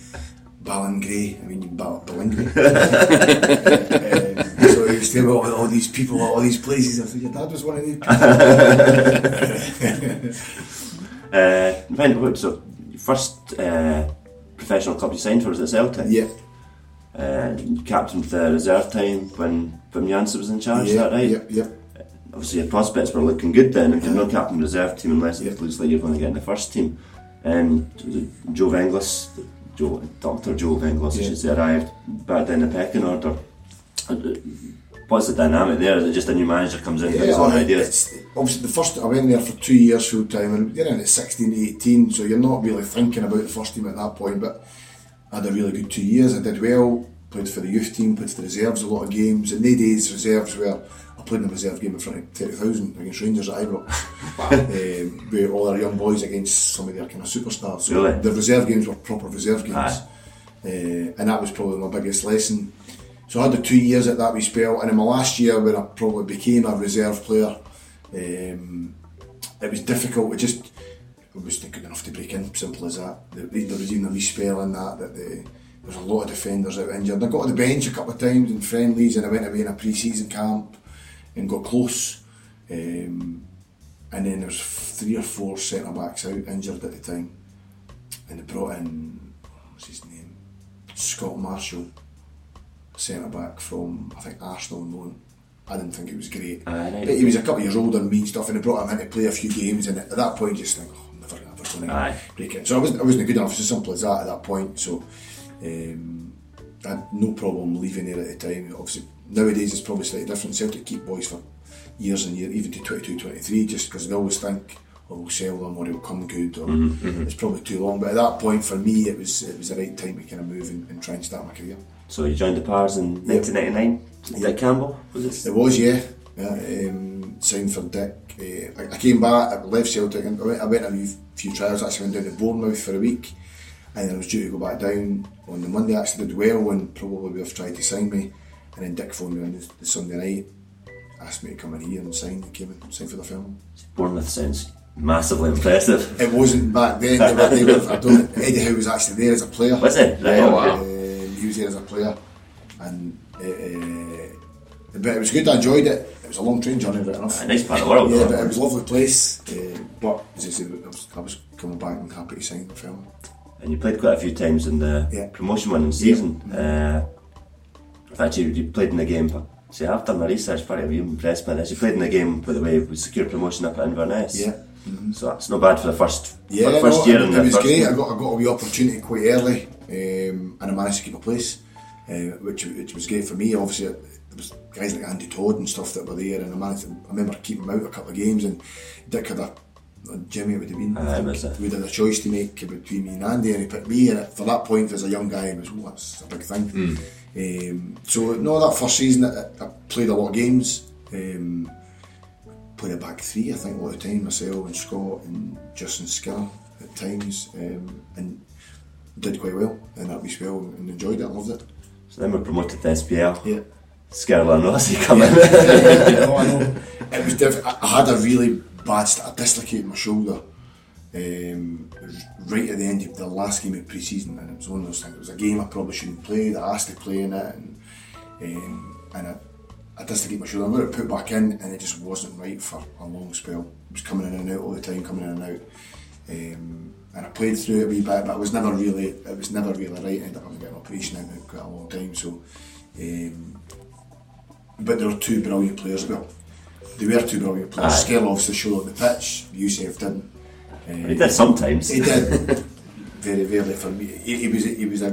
Ballingry. I mean, Ball- Ballingry. um, so he was telling all, all these people, all these places. I said, your dad was one of these people. uh, find out, so first uh, professional club you signed for was at Celtic. yeah, Uh, you captained the reserve time when Wim Jansen was in charge, is yeah, that right? yeah, yeah. Obviously your prospects were looking good then if you're not captain reserve team unless Yeah. it looks like you're going to get in the first team. And Joe Vengloš, Joe, Dr. Joe Vengloš, I Yeah. should say, arrived back down the pecking order. Uh, uh, What's the dynamic there? Is it just a new manager comes in with his Yeah, own ideas? obviously, the first I went there for two years full time, and you're in at 16 to 18, so you're not really thinking about the first team at that point. But I had a really good two years. I did well, played for the youth team, played for the reserves a lot of games. In the days, reserves were I played in a reserve game in front of 30,000 against Rangers at Ibrox. um, with all our young boys against some of their kind of superstars. So Really? the reserve games were proper reserve games. Uh, and that was probably my biggest lesson. So I had the two years at that wee spell, and in my last year when I probably became a reserve player, um, it was difficult. It just it wasn't good enough to break in. Simple as that. There, was even a wee spell in that that the, there was a lot of defenders out injured. I got on the bench a couple of times in friendlies, and I went away in a pre-season camp and got close. Um, and then there was three or four centre backs out injured at the time, and they brought in what's his name, Scott Marshall, centre back from I think Arsenal on loan. I didn't think it was great, right. but he was a couple of years older than me and stuff, and they brought him in to play a few games, and at that point, you just think, oh, I'm never, never going to break in. So I wasn't, I wasn't good enough. It's as simple as that at that point. So um, I had no problem leaving there at the time. Obviously, nowadays it's probably slightly different. Celtic keep boys for years and years, even to 22, 23, just because they always think, oh, we'll sell them or it'll come good, or it's probably too long. But at that point, for me, it was it was the right time to kind of move and, and try and start my career. So you joined the Pars in 1999. Dick Campbell was it? It was, yeah. yeah um, signed for Dick. Uh, I, came back, I left Celtic, and I went, I went a few, few trials. Actually, went down to Bournemouth for a week, and then I was due to go back down on the Monday. I actually did well, and probably would have tried to sign me. And then Dick phoned me on the, the Sunday night, asked me to come in here and sign. I came and signed for the film. Bournemouth sounds massively impressive. It wasn't back then. They were, they were, I don't. Eddie Howe was actually there as a player. Was it? Right, Oh, wow. Um, he was there as a player, and uh, uh, but it was good. I enjoyed it. It was a long train journey, right enough. A nice part of the world. Yeah, but it was a lovely place. Uh, but as I said, I was, I was coming back and happy to sign the film. And you played quite a few times in the Yeah. promotion winning season. Uh, in fact, you, you played in the game. But see, I've done my research. Part of you impressed by this. You played in the game, by the way, with secure promotion up at Inverness. Yeah. So that's not bad for the first Yeah, first no, year it, in it the was first great. I got I got a wee opportunity quite early, um, and I managed to keep a place, uh, which which was great for me. Obviously, there was guys like Andy Todd and stuff that were there, and I managed. To, I remember keeping him out a couple of games, and Dick had a. Jimmy would have been. Think we had a choice to make between me and Andy, and he picked me. And for that point, as a young guy, it was oh, that's a big thing. Um, so no, that first season, I, I played a lot of games. Um, played a back three, I think, a lot of time, myself and Scott and Justin Skinner at times, um, and did quite well in that wee spell and enjoyed it, loved it. So then we're promoted to SPL. Yeah. And Rossi come in. no, I know. It was diff- I had a really bad, st- I dislocated my shoulder um, right at the end of the last game of pre-season, and it was one of those things. It was a game I probably shouldn't play. I asked to play in it, and um, and I, I dislocated my shoulder. I got it put back in, and it just wasn't right for a long spell. It was coming in and out all the time, coming in and out. Um, and I played through it a wee bit, but it was never really, it was never really right. I ended up having to get an operation in it quite a long time. So, um, but there were two brilliant players. Well, they were two brilliant players. Aye. Skill obviously showed on the pitch. Yusuf didn't. he did sometimes. He did very rarely for me. He, he was he was a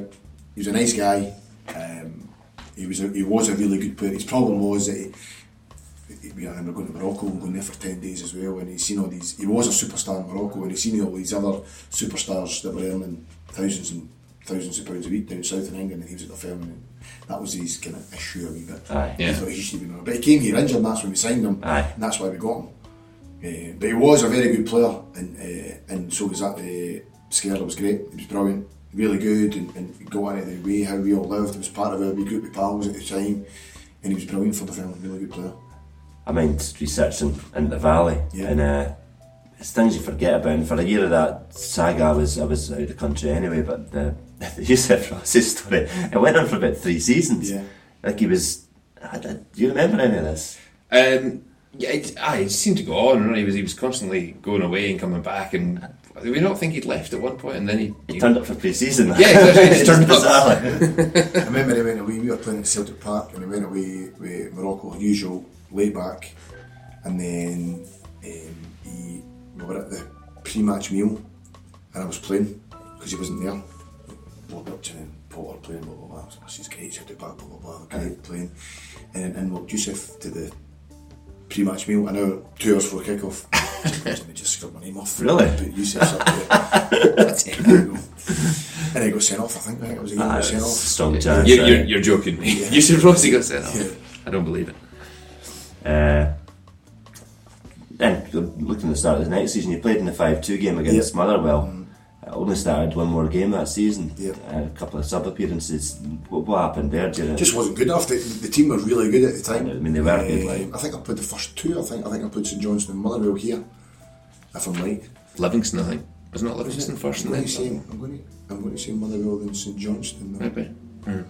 he was a nice guy. Um, he was a, he was a really good player. His problem was that he, he, I remember going to Morocco and going there for ten days as well. And he's seen all these. He was a superstar in Morocco, and he's seen all these other superstars that were earning thousands and thousands of pounds a week down south in England, and he was at the firm. And that was his kind of issue a wee bit. Aye. Yeah. He thought he should be more. But he came here injured, and that's when we signed him. Aye. And that's why we got him. Uh, but he was a very good player, and uh, and so was that. Uh, Skerla was great. He was brilliant, really good, and, and got into the way how we all lived. He was part of a wee group of pals at the time, and he was brilliant for the film. Really good player. I mind researching in the valley, Yeah. and uh, it's things you forget about. And for a year of that saga, I was I was out of the country anyway. But the, the Yusuf Rossi story, it went on for about three seasons. Yeah. Like he was. I, I, do you remember any of this? Um, yeah, it, aye, it seemed to go on. and He was he was constantly going away and coming back, and we don't think he'd left at one point, and then he, He turned up for pre-season. Yeah, exactly. he turned Just bizarrely. I remember he went away. We were playing at Celtic Park, and he went away with Morocco, usual lay back, and then um, he we were at the pre-match meal, and I was playing because he wasn't there. Walked up to him, Potter playing, blah blah blah. I was like, This is great, Celtic Park, blah blah blah. Great playing, and then in walked Yusuf to the pre-match meal. An hour, two hours before kick-off. Imagine just scrubbed my name off. Really? But Yusuf's up there. That's it. there you go. And he got sent off. I think. I think it was a game Ah, sent off. strong chance. you're, you're, you're joking me. You should Rossi got sent off. Yeah. I don't believe it. Uh, then looking at the start of the next season, you played in the five-two game against Yeah. Motherwell. I only started one more game that season. Yeah. Uh, a couple of sub appearances. What, what happened there? Do you just wasn't good enough. The, the team were really good at the time. I mean, they were good, Um, like- I think I played the first two. I think I think I played St Johnstone and Motherwell here, if I'm right. Livingston, I think. Wasn't it Livingston first I'm going, to then? say, I'm, going to, I'm going to say Motherwell than St Johnston. Maybe. I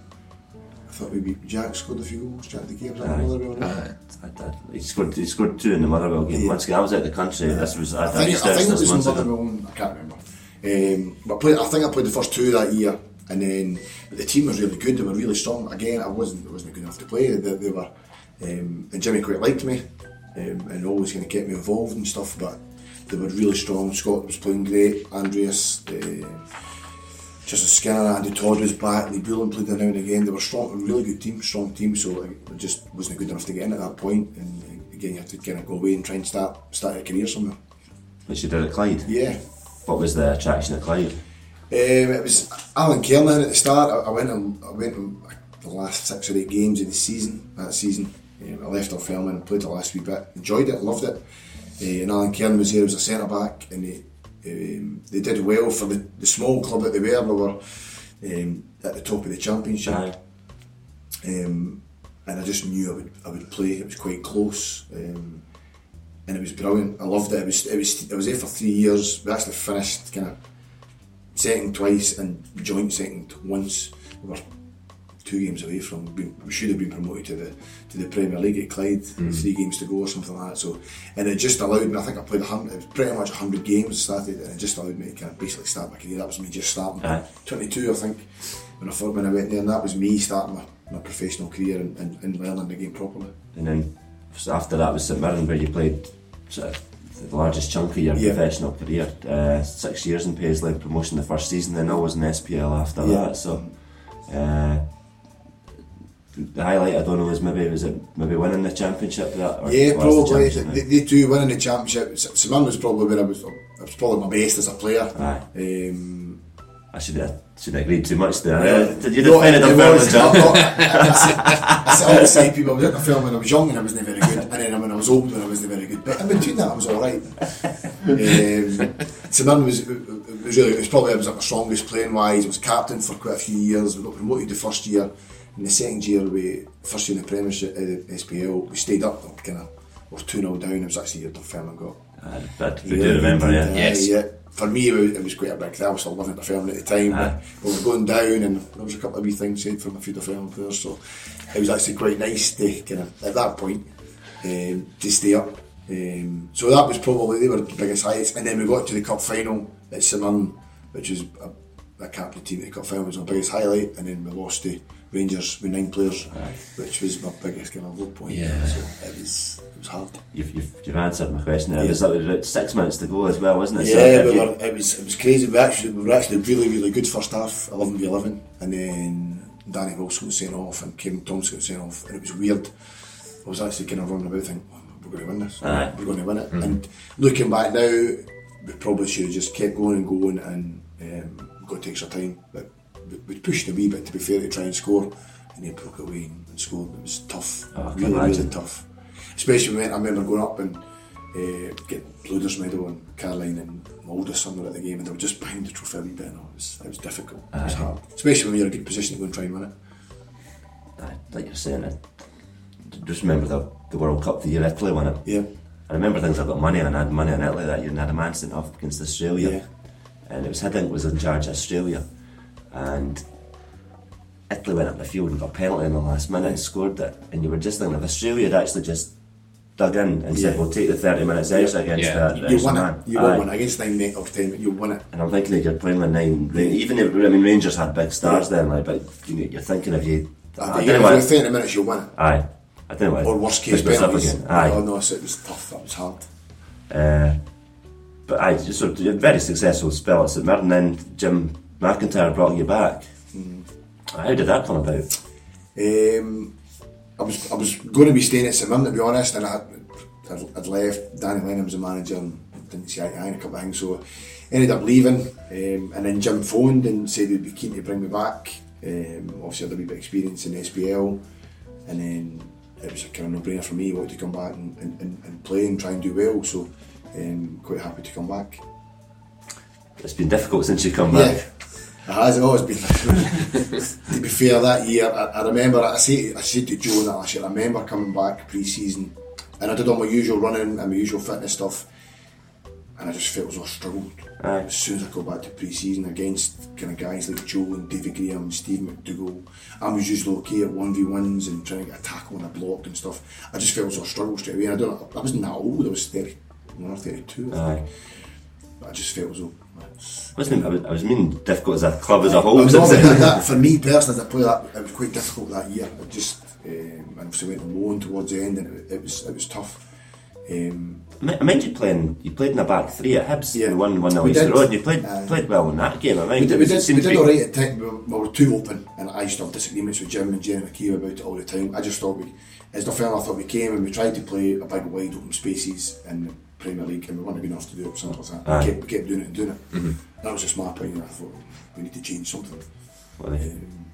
thought maybe Jack scored a few goals. Jack the Gabriel Aye. Motherwell. Aye. I, I, he scored. He scored two in the Motherwell game. Yeah. Once again, I was out of the country. This was. I, I think, I think it was ago. Motherwell. I can't remember. Um, but I, played, I think I played the first two that year, and then but the team was really good. They were really strong. Again, I wasn't I wasn't good enough to play. They, they were, um, and Jimmy quite liked me, um, and always kind of kept me involved and stuff. But they were really strong. Scott was playing great. Andreas. Uh, Justin Skinner, Andy Todd was back, Lee Bullen played there now and again. They were strong, a really good team, strong team. So I just wasn't good enough to get in at that point. And uh, again, you have to kind of go away and try and start start a career somewhere. Which you did at Clyde. Yeah, What was the attraction at Clyde? Um, it was Alan Kernaghan at the start. I, I went on, I went on the last six or eight games of the season. That season, um, I left off filming, played the last wee bit, enjoyed it, loved it. Uh, and Alan Kernaghan was there as a centre back, and they um, they did well for the, the small club that they were. They were um, at the top of the championship, um, and I just knew I would I would play. It was quite close. Um, and it was brilliant. I loved it. It was it was I was there for three years. We actually finished kind of second twice and joint second once. We were two games away from being, we should have been promoted to the to the Premier League at Clyde. Three games to go or something like that. So and it just allowed me. I think I played a hundred. It was pretty much hundred games started, and it just allowed me to kind of basically start my career. That was me just starting. Aye. Twenty two, I think, when I first when I went there, and that was me starting my, my professional career and, and, and learning the game properly. And then after that was St Mirren, where you played sort of the largest chunk of your Yeah. professional career. Uh, six years in Paisley, promotion the first season, then always in SPL after Yeah. that. So uh, the highlight I don't know is maybe was it maybe winning the championship that or Yeah, was the probably. championship, They, two winning the championship. S- was probably where I was. I was probably my best as a player. Aye. Um, I should have should have agreed too much there. Yeah. Uh, you No, defended it fairly, was- no, I, I, I, I always say people, I was at the film when I was young and I wasn't very good, and then when I was old when I wasn't very good. But in between that, I was all right. Um, Mirren was, was really, it was probably I was like my strongest playing wise. I was captain for quite a few years. We got promoted the first year. In the second year, we first year in the Premiership, uh, the SPL, we stayed up, kind of, we were 2 0 down. It was actually the year Dunfermline got I, I, I do remember, yeah. Yes. yeah. For me, it was, it was quite a big thing. I was still living at the film at the time, Aye. but we were going down, and there was a couple of wee things said from a few different players. So it was actually quite nice to kind of at that point um, to stay up. Um, so that was probably they were the biggest highlights, and then we got to the cup final at Simon, which was a, a captain team at the cup final was my biggest highlight, and then we lost to Rangers with nine players, which was my biggest kind of low point. Yeah. So it was it was hard. You've, you've, you've answered my question there. Yeah. It was about six minutes to go as well, wasn't it? Yeah, So we were, it was it was crazy. We actually we were actually really really good first half, eleven v eleven, and then Danny Wilson got sent off and Kevin Thomson got sent off, and it was weird. I was actually kind of running about thinking, we're going to win this, Aye. we're going to win it. And looking back now, we probably should have just kept going and going, and um, got to extra time, but we pushed a wee bit to be fair to try and score, and they broke away and, and scored. It was tough, Oh, I really really tough. Especially when I remember going up and uh, getting Blooders medal and Caroline and my oldest son were at the game and they were just behind the trophy a wee bit and it was, it was difficult, it was hard. Especially when you're in a good position to go and try and win it. Aye, like you're saying, I just remember the, the World Cup the year Italy won it. Yeah, I remember things I got money on. I had money on Italy that year and had a man sent off against Australia. Yeah. And it was Hiddink was in charge of Australia. And Italy went up the field and got a penalty in the last minute and scored it. And you were just thinking if Australia had actually just dug in and said, Yeah. we'll take the 30 minutes extra against Yeah. that. you, the you extra win man. it. You Aye. will it. Against nine net of time, you win it. And I'm thinking if you're playing with nine, even if, I mean, Rangers had big stars then, like, but you know, you're thinking if you. I don't yeah, if you're 30 minutes, you'll win it. Aye. I don't know. Or worst case, push penalties. again. Aye. Oh no, so it was tough, that was hard. Uh, but I just sort of a very successful spell at St Mirren, then Jim McIntyre brought you back. How did that come about? Um, I was I was going to be staying at Mirren to be honest, and I I'd, I'd left. Danny Lennon was the manager and didn't see eye to eye a couple of things, so ended up leaving. Um, and then Jim phoned and said he'd be keen to bring me back. Um, obviously, I had a wee bit of experience in SPL, and then it was a kind of no-brainer for me. I wanted to come back and, and, and, play and try and do well, so um, quite happy to come back. It's been difficult since you come back. It has always been. to be fair, that year I, I remember I say I said to Joe that year. I remember coming back pre-season, and I did all my usual running and my usual fitness stuff. and I just felt as I struggled. Aye. As soon as I got back to pre-season against kind of guys like Joe and David Graham and Steve McDougall, I was usually okay at one v ones and trying to get a tackle and a block and stuff. I just felt as I struggled straight away. And I don't, I wasn't that old. I was thirty-one or thirty-two. I Aye. think. But I just felt as though. Wasn't I was, I was meaning difficult as a club as a whole. Was was not that, for me personally, as a player, that, it was quite difficult that year. It just, um, and obviously went on towards the end, and it, it was it was tough. Um, I mi- I mind you playing. You played in a back three at Hibs. Yeah. You won one 0 We Easter. Road. And you played Aye. played well in that game. I mind we did, we did, we did all right at times. We were, we were too open, and I used to have disagreements with Jim and Jerry McKee about it all the time. I just thought we, as the film, I thought we came and we tried to play a big wide open spaces the Premier League, and we weren't good enough to do it. Simple as that. Aye. We kept, kept doing it and doing it. That was just my opinion. I thought we need to change something. Well, Um,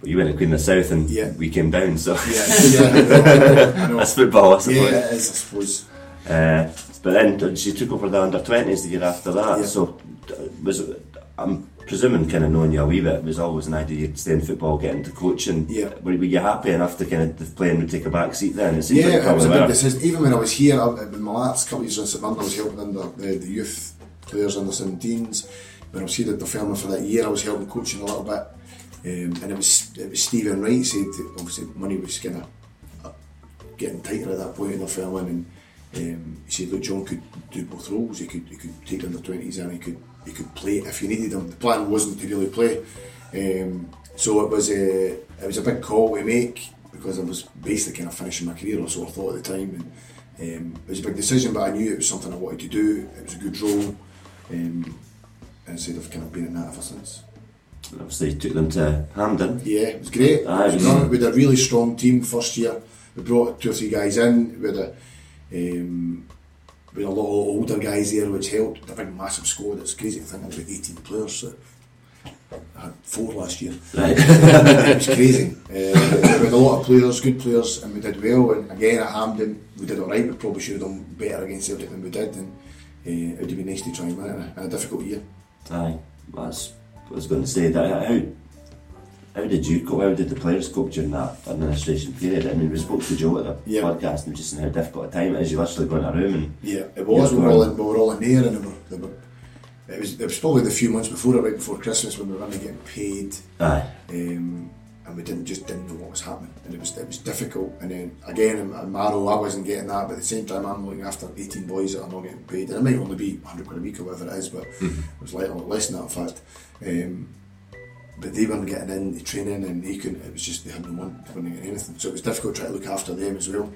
but you went to Queen of the South and Yeah. we came down. So yeah, yeah, I know, I that's football, I suppose. Yeah, it is, I suppose. Uh, but then she took over the under 20s the year after that. Yeah. So was it- I'm presuming, kind of knowing you a wee bit, it was always an idea you'd stay in football, get into coaching. Yeah. Were, were you happy enough to kind of the playing would take a back seat then? It seems Yeah, like it was a big decision. Even when I was here, I, in my last couple of years in St Mirren, I was helping under the, the youth players under 17s. When I was here at the firm for that year, I was helping coaching a little bit. Um, and it was it was Stephen Wright said obviously money was kind of getting tighter at that point in the firm, and um, he said, "Look, John could do both roles. He could he could take under twenties and he could he could play if you needed him. The plan wasn't to really play, um, so it was a it was a big call to make because I was basically kind of finishing my career, or so I thought at the time, and um, it was a big decision. But I knew it was something I wanted to do. It was a good role, um, and so I've kind of been in that ever since. Obviously, you took them to Hampden. Yeah, it was great. Aye, It was we had a really strong team first year. We brought two or three guys in. We had a, um, had a lot of older guys there, which helped. A big, massive squad. It's crazy I think there was about 18 players. So I had four last year. Right. it was crazy. Uh, we had a lot of players, good players, and we did well. And again at Hampden, we did all right. We probably should have done better against Celtic than we did. And uh, it would have been nice to try and win it in a, difficult year. Aye, well, I was going to say. That, how, how did you cope? How did the players cope during that administration period? I mean, we spoke to Joe at the Yeah. podcast and just how difficult a time it is. You literally go in a room and Yeah, it was. We, were all in, we were all in there, and they were, they were, it was. It was probably the few months before it, right before Christmas, when we were only getting paid, aye, um, and we didn't just didn't know what was happening, and it was it was difficult. And then again, in, in Marrow, I wasn't getting that, but at the same time, I'm looking after 18 boys that are not getting paid, and it might only be 100 quid a week or whatever it is, but it was like a lot less than that, in fact. Um, but they weren't getting into training, and they couldn't. It was just they had no money, they weren't getting anything, so it was difficult trying to look after them as well.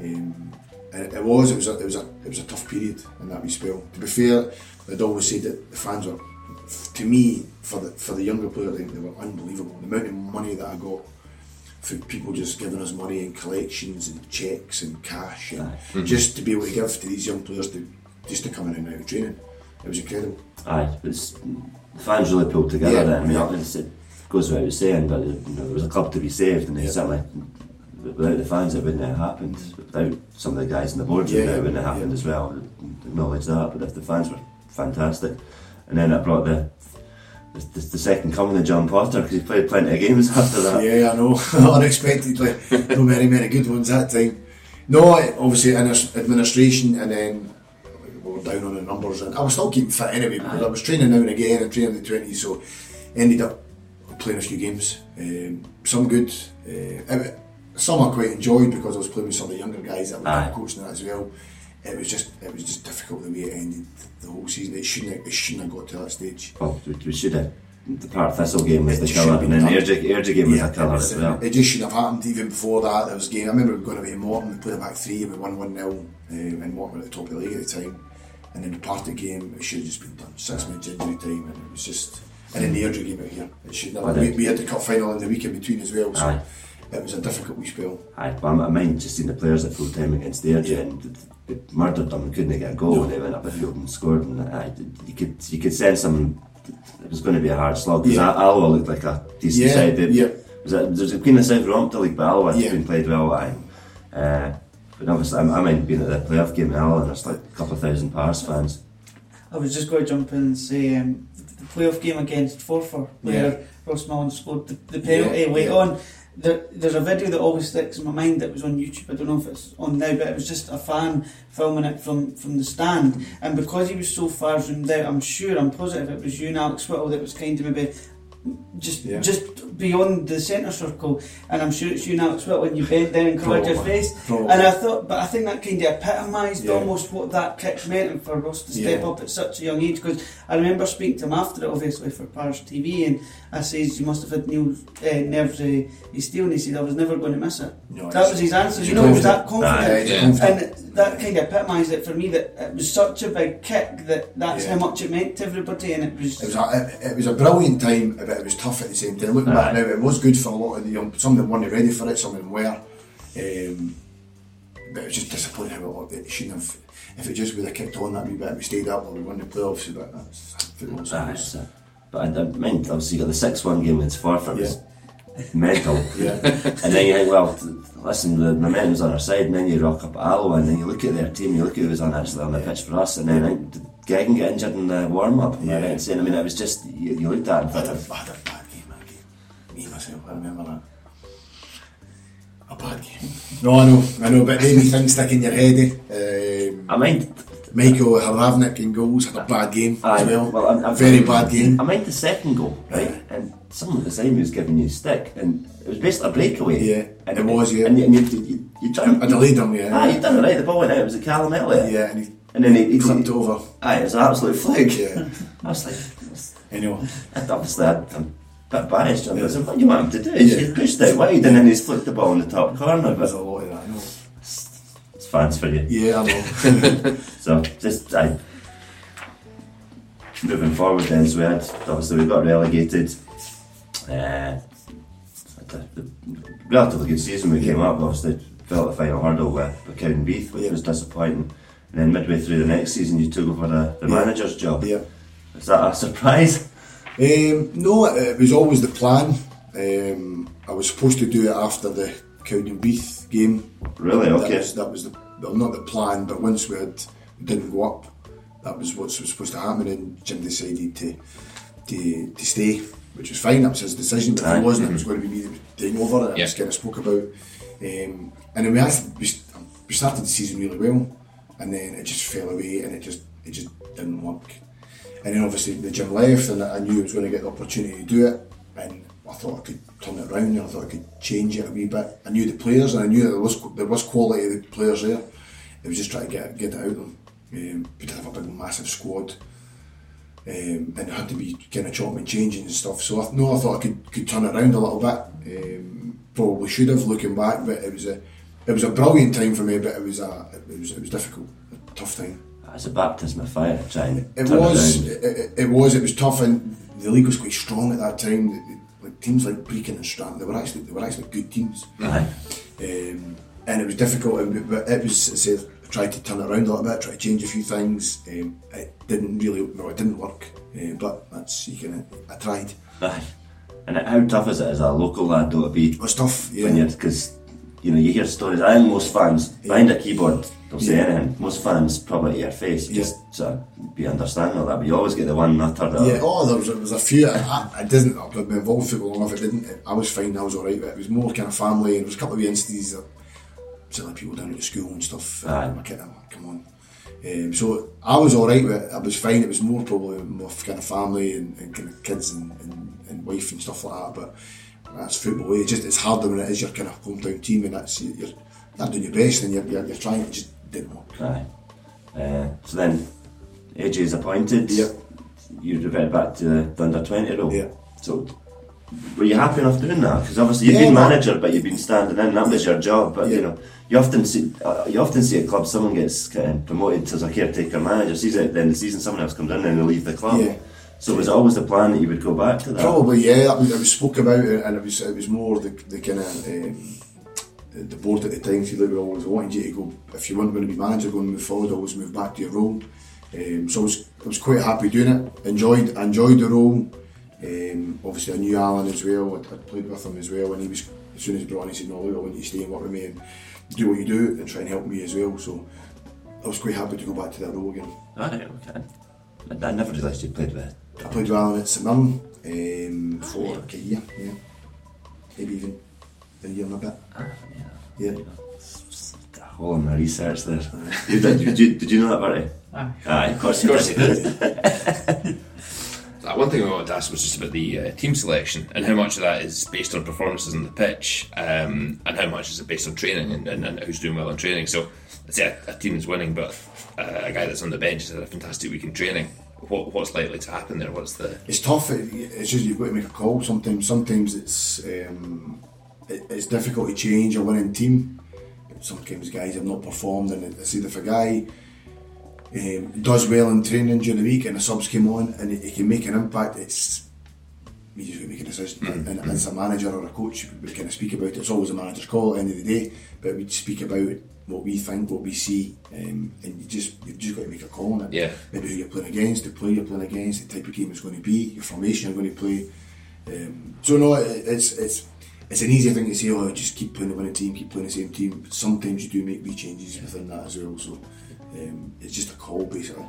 Um, and it, it was, it was, a, it was a, it was a tough period in that wee spell. To be fair, I'd always said that the fans were, to me, for the for the younger player, they, they were unbelievable. The amount of money that I got for people just giving us money and collections and checks and cash, and just to be able to give to these young players to just to come in and out of training, it was incredible. aye. It's, the fans really pulled together Yeah, then. I mean, yeah. it's, it goes without saying, but you know, there was a club to be saved, and Yeah. certainly without the fans, it wouldn't have happened. Without some of the guys in the boardroom, Yeah, it wouldn't have happened as well. Acknowledge that, but if the fans were fantastic, and then it brought the. The, the, the second coming of John Potter because he played plenty of games after that. Yeah, I know. Unexpectedly, no very many good ones that time. No, obviously in administration, and then were down on the numbers, and I was still keeping fit anyway because I was training now and again and training in the twenties, so ended up playing a few games. Um, some good, uh, some I quite enjoyed because I was playing with some of the younger guys that were coaching that as well. It was just, it was just difficult the way it ended the whole season. It shouldn't, have, it shouldn't have got to that stage. Well, we, should have. The Partick Thistle game was It the should killer, and then the Airdrie game was Yeah, the killer was, as well. it just shouldn't have happened even before that. There was a game. I remember we were going to be Morton, we played a back three, we won 1 0, um, and Morton were at the top of the league at the time. And then the Partick game, it should have just been done. Six minutes injury time, and it was just. And then the Airdrie game out here, it should did We, we had the cup final in the week in between as well, so Aye. it was a difficult wee spell. Aye, but I mind just seeing the players at full time against the Airdrie Yeah. and they, murdered them and couldn't get a goal No. they went up the field and scored and aye, you could you could sense them it was going to be a hard slog because Yeah. Alloa looked like a decent Yeah, side. They, yeah. Was it, there's a Queen of South Rompta League, but Alloa has been played well. Aye. Uh, but obviously, I, I mind being at the playoff game in Alloa and there's like a couple of thousand Pars fans. I was just going to jump in and say um, the playoff game against Forfar, where Ross Mullen scored the, the penalty Yeah, late yeah. on. there, there's a video that always sticks in my mind that was on YouTube. I don't know if it's on now, but it was just a fan filming it from, from the stand. And because he was so far zoomed out, I'm sure, I'm positive it was you and Alex Whittle that was kind of maybe just Yeah. just beyond the centre circle. And I'm sure it's you and Alex Whittle when you bent down and covered your face. Probably. And I thought, but I think that kind of epitomised Yeah. almost what that kick meant and for Ross to step Yeah. up at such a young age. Because I remember speaking to him after it, obviously for Pars TV, and I says, "You must have had Neil uh, nerves uh, of steel," and he said, "I was never going to miss it." No, That was his answer. You know, he was that confident. Aye, he's Yeah. confident. And that kind of epitomised it for me that it was such a big kick that that's Yeah. how much it meant to everybody, and it was. It was a, it, it was a brilliant time, but it was tough at the same time. Looking back Aye. now, it was good for a lot of the young. Some of them weren't ready for it, some of them were. Um, but it was just disappointing how it, looked. it shouldn't have. If it just would have kicked on that wee bit, we stayed up or we won the playoffs. But that's football. so Aye, it's- so- but I, I meant obviously you got the six one game against Forfar was mental. Yeah, And then you think, well, listen, the momentum's on our side, and then you rock up at Alloa, and then you look at their team, you look at who was on actually on the pitch for us, and then I think did Gegan get injured in the warm up. Yeah. Yeah. Saying, I mean, it was just you, you looked at it and I had, a, I had a bad game that game. Me myself, I remember that. A bad game. No, I know, I know, but maybe things stick in your head. Eh? Um, I mind, Michael Haravnik in goals had a bad game I, as well. well, I'm, I'm Very bad game. I mind the second goal, right? And someone at the time was giving you a stick, and it was basically a breakaway. Yeah, and it was, yeah. And, you- and you, you, you. I delayed them, yeah. Ah, you done it right. The ball went out. It was a Callum Elliott. Yeah, and he And then he, he, clipped he over. Aye, it was an absolute fluke. Yeah, I was like. And obviously, I'm a bit biased. I said, what do you want him to do? Yeah. He's pushed it wide and then he's flicked the ball in the top corner. But a lot of that, I know. it's fans for you. Yeah, I know. So, just, I. Moving forward, then, so we had, obviously, we got relegated. Uh, a relatively good season we came up, obviously, fell the final hurdle with, with Cowdenbeath, which Yeah. was disappointing. And then midway through the next season, you took over the, the Yeah. manager's job. yeah. Is that a surprise? Um, no, it, it was always the plan. Um, I was supposed to do it after the Cowdenbeath game. Really? That Okay. was, that was the, well, not the plan, but once we had, didn't go up, that was what was supposed to happen, and Jim decided to to, to stay, which was fine. That was his decision. But if it wasn't, it was going to be me that was taking over. It. I just kind of spoke about, um, and then we we, we started the season really well, and then it just fell away, and it just it just didn't work. And then obviously the gym left, and I knew I was going to get the opportunity to do it, and I thought I could turn it around, and I thought I could change it a wee bit. I knew the players, and I knew there was there was quality of the players there. It was just trying to get get it out of them. Um, we did have a big, massive squad, um, and it had to be kind of chopping and changing and stuff. So I, no, I thought I could could turn it around a little bit. Um, probably should have looking back, but it was a it was a brilliant time for me, but it was a it was it was difficult, a tough time. It's a baptism of fire trying to It was. it It, it, was. It was tough, and the league was quite strong at that time. The- teams like Brechin and Stranraer, they were actually they were actually good teams. Aye. um, and it was difficult. But it was. I tried to turn it around a little bit, try to change a few things. Um, it didn't really. No, it didn't work. Uh, but that's you can. I tried. Aye. And how tough is it as a local lad though to be It was tough. Yeah. because you know you hear stories. I think most fans behind a keyboard they'll say Yeah. anything. Most fans probably to your face Yeah. just sort of be understanding of that. But you always get the one nutter that Yeah, oh, there was, there was a few. I, I, I didn't. I've been involved football enough. It didn't. I was fine. I was alright. But it was more kind of family, and there was a couple of instances that certainly people down at the school and stuff. Aye. And my kid, I'm come on. Um, so I was alright with it. I was fine. It was more probably more kind of family and, and kind of kids and, and, and wife and stuff like that. But that's football. It's just it's harder when it is your kind of hometown team, and that's you're, you're doing your best and you're, you're, you're trying. It just didn't work. Aye. Uh, so then AJ is appointed. Yep. You revert back to the, the under twenty role. Yeah. So were you happy enough doing that? Because obviously you've Yeah, been manager, but you've been standing in. That was your job. But you know, you often see uh, you often see at clubs someone gets kind of promoted as a caretaker manager. Sees it, then the season someone else comes in and they leave the club. Yeah. So was it always the plan that you would go back to that? Probably, yeah. Was, it was spoke about, it, and it was it was more the the kind of um, the board at the time. Like we always wanted you to go if you weren't going to be manager, going to move forward, always move back to your role. Um, so I was I was quite happy doing it. Enjoyed enjoyed the role. Um, obviously, I knew Alan as well. I'd, I'd played with him as well, and he was as soon as he brought in, he said, "No, look, I want you to stay and work with me and do what you do and try and help me as well." So I was quite happy to go back to that role again. Alright, okay. I, I never realised you played with. I played with Alan at St Mirren um, for like a year, yeah, maybe even. A year and a bit. Ah, Yeah. All in my research there. You did, did, you, did you know that, Bertie? Aye. Aye, of course you Of course did. One thing I wanted to ask was just about the uh, team selection and how much of that is based on performances on the pitch um, and how much is it based on training and, and, and who's doing well in training. So, let's say a, a team is winning, but uh, a guy that's on the bench has had a fantastic week in training. What, what's likely to happen there? What's the It's tough. It, it's just you've got to make a call. Sometimes, sometimes it's um, it, it's difficult to change a winning team. Sometimes guys have not performed, and I see if a guy um, does well in training during the week and the subs came on and he, can make an impact, it's you just make a decision. And, and as a manager or a coach, we kind of speak about it. It's always a manager's call at the end of the day, but we speak about what we think, what we see, um, and you just you've just got to make a call on it. Yeah. Maybe who you're playing against, the player you're playing against, the type of game it's going to be, your formation you're going to play. Um, so no, it, it's it's it's an easy thing to say. Oh, just keep playing the winning team, keep playing the same team. But sometimes you do make wee changes within that as well. So um, it's just a call basically.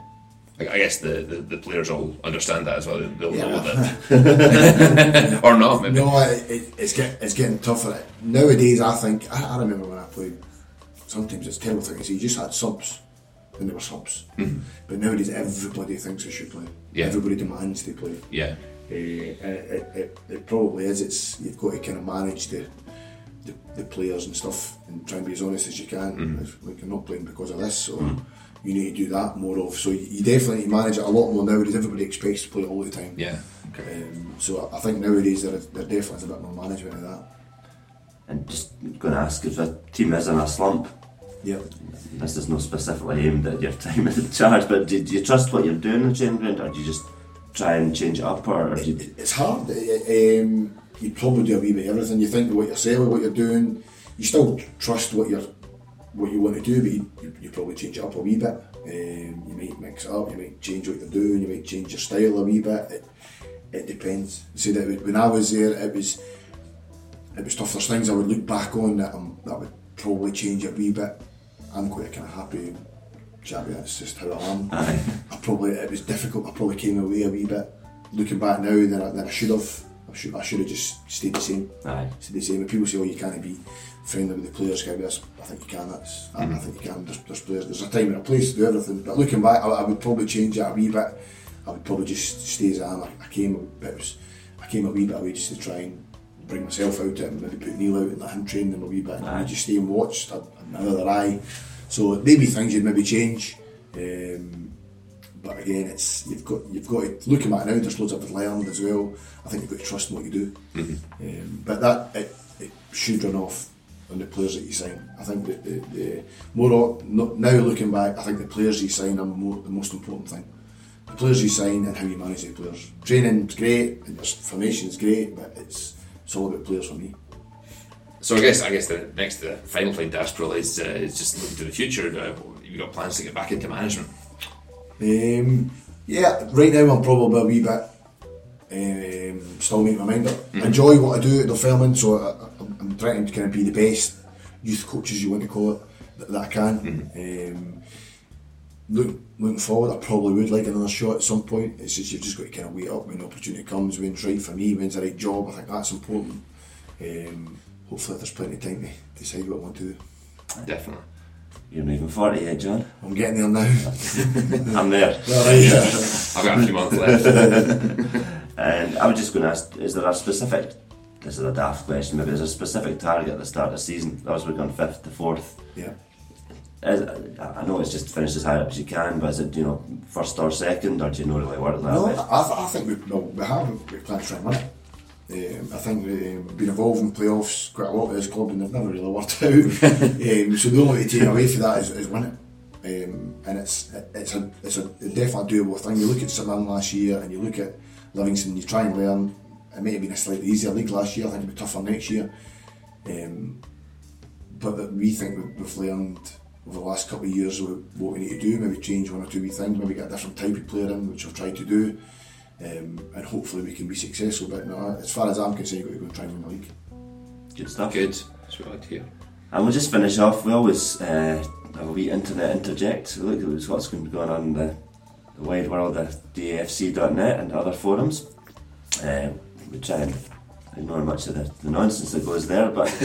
I I guess the, the, the players all understand that as well. They'll Yeah. know that, or not. Maybe. No, it, it, it's get it's getting tougher nowadays. I think I, I remember when I played. Sometimes it's terrible thing to say. You just had subs, and there were subs. But nowadays, everybody thinks they should play. Yeah. Everybody demands they play. Yeah, Uh, it, it, it probably is. It's you've got to kind of manage the, the the players and stuff and try and be as honest as you can. If, Like you're not playing because of this, or you need to do that more of. So you, you definitely manage it a lot more nowadays. Everybody expects to play all the time. yeah. Um, so I I think nowadays there, there definitely is a bit more management of that. And just going to ask if a team is in a slump, Yeah. this is not specifically aimed at your time in charge, but do, do you trust what you're doing in the training ground, or do you just try and change it up, or, It- it's hard. Um, you probably do a wee bit of everything. You think of what you're saying, what you're doing. You still trust what you're, what you want to do, but you, you, you probably change it up a wee bit. Um, you might mix it up. You might change what you're doing. You might change your style a wee bit. It, it depends. See that when I was there, it was it was tough. There's things I would look back on that um, that would probably change a wee bit. I'm quite kind of happy. Chatty, that's just how I am. Aye. I probably it was difficult. I probably came away a wee bit. Looking back now, than I, than I should have. I should I should have just stayed the same. Aye. Stayed the same. When people say, "Oh, you can't be friendly with the players," can I I think you can. That's I, I mm-hmm. think you can. There's, there's players. There's a time and a place to do everything. But looking back, I, I would probably change that a wee bit. I would probably just stay as I am. I, I came. It was. I came a wee bit away just to try and bring myself out and maybe put Neil out and let him train them a wee bit. And I Aye. just stay and watch another eye. So maybe things you'd maybe change. Um, but again, it's you've got you've got to looking back now. There's loads I've learned as well. I think you've got to trust in what you do. Um, but that it, it should run off on the players that you sign. I think that the, the more now looking back, I think the players you sign are more the most important thing. The players you sign and how you manage the players. Training's great and your formation's great, but it's it's all about players for me. So I guess I guess the next the final thing to ask really is, uh, is just looking to the future. Uh, you got plans to get back into management? Um, yeah, right now I'm probably a wee bit um, still making my mind up. I enjoy what I do at the filming, so I, I'm trying to kind of be the best youth coaches you want to call it that, that I can. Um, look, looking forward, I probably would like another shot at some point. It's just you've just got to kind of wait up when the opportunity comes, when's right for me, when's the right job. I think that's important. Um, hopefully, there's plenty of time to decide what I want to do. Definitely. You're not even 40 yet, John. I'm getting there now. I'm there. Alright. I've got a few months left. And I was just going to ask, is there a specific, this is a daft question, maybe there's a specific target at the start of the season? That was we're going fifth to fourth. yeah. Is, I know it's just to finish as high up as you can, but is it, you know, first or second, or do you know really work that No, way? I, I think we, no, we have. We plan to try and win it. Um, I think um, we've been involved in playoffs quite a lot with this club and they've never really worked out. um, so the only way to take away from that is, is win it. Um, and it's it's a it's a definitely doable thing. You look at St last year and you look at Livingston, you try and learn. It may have been a slightly easier league last year. I think it'll be tougher next year. Um, but we think we- we've learned over the last couple of years what what we need to do. Maybe change one or two wee things. Maybe get a different type of player in, which I've tried to do. Um, and hopefully we can be successful. But no, as far as I'm concerned, you've got to go and try and win the league. Good stuff. Good. That's what I like to hear. And we'll just finish off. We always uh, have a wee internet interject. We look at what's going to be going on in the, the wide world of DAFC.net and other forums. Uh, we try and ignore much of the, the nonsense that goes there, but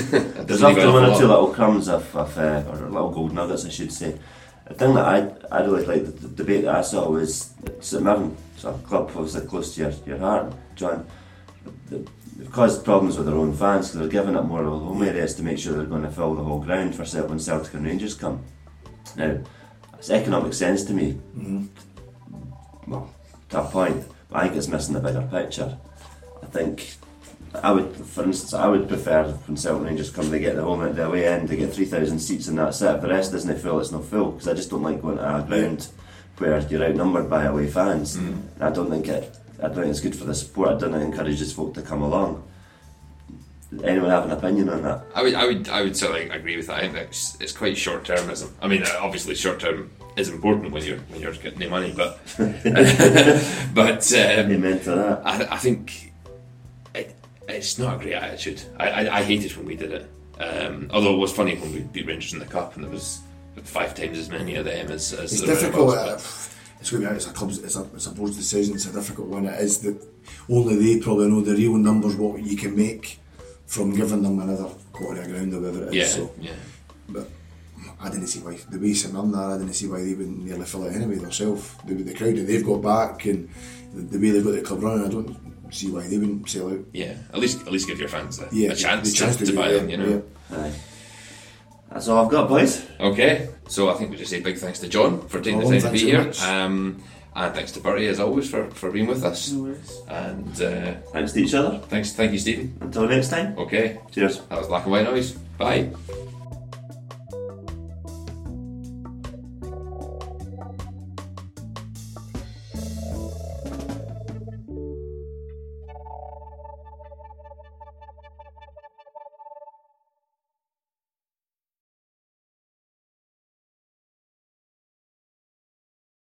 there's often one or two little crumbs of, of uh, or little gold nuggets, I should say. The thing that I, I really liked, the, the debate that I saw was St Mirren, so a club obviously close to your, your heart, John. They've caused problems with their own fans because they're giving up more of the home areas to make sure they're going to fill the whole ground for when Celtic and Rangers come. Now, it's economic sense to me, mm-hmm. well, to a point, but I think it's missing the bigger picture. I think I would, for instance, I would prefer when Celtic Rangers come to get the home at the away end to get 3,000 seats and that's it. If the rest isn't full, it's not full because I just don't like going to a ground where you're outnumbered by away fans. And I don't think it. I don't think it's good for the support. I don't think it encourages folk to come along. Anyone have an opinion on that? I would, I would, I would certainly agree with that. I think it's, it's quite short termism. I mean, uh, obviously, short term is important when you're when you're getting the money, but but um, Amen to that. I, I think it, it's not a great attitude. I, I, I hated when we did it. Um, although it was funny when we beat Rangers in the cup, and there was five times as many of them as, as It's difficult. uh, it's going to be it's a club's it's a, it's a board's decision. It's a difficult one. It is that only they probably know the real numbers what you can make from giving them another quarter of ground or whatever it is. yeah, So, yeah. but I didn't see why the way St Mirren are. I didn't see why they wouldn't nearly fill it anyway themselves. The, the crowd that they've got back and the, the way they've got the club running, I don't see why they wouldn't sell out. Yeah, at least at least give your fans a, Yeah, a chance, the chance to, to, to buy them. You know. yeah. Aye. That's all I've got, boys. Okay, so I think we just say big thanks to John for taking Well, the time to be very here, um, and thanks to Bertie as always for, for being with us. No. And uh, Thanks to each other. thanks, thank you, Stephen. Until next time. Okay, Cheers. that was Black and White Noise. Bye.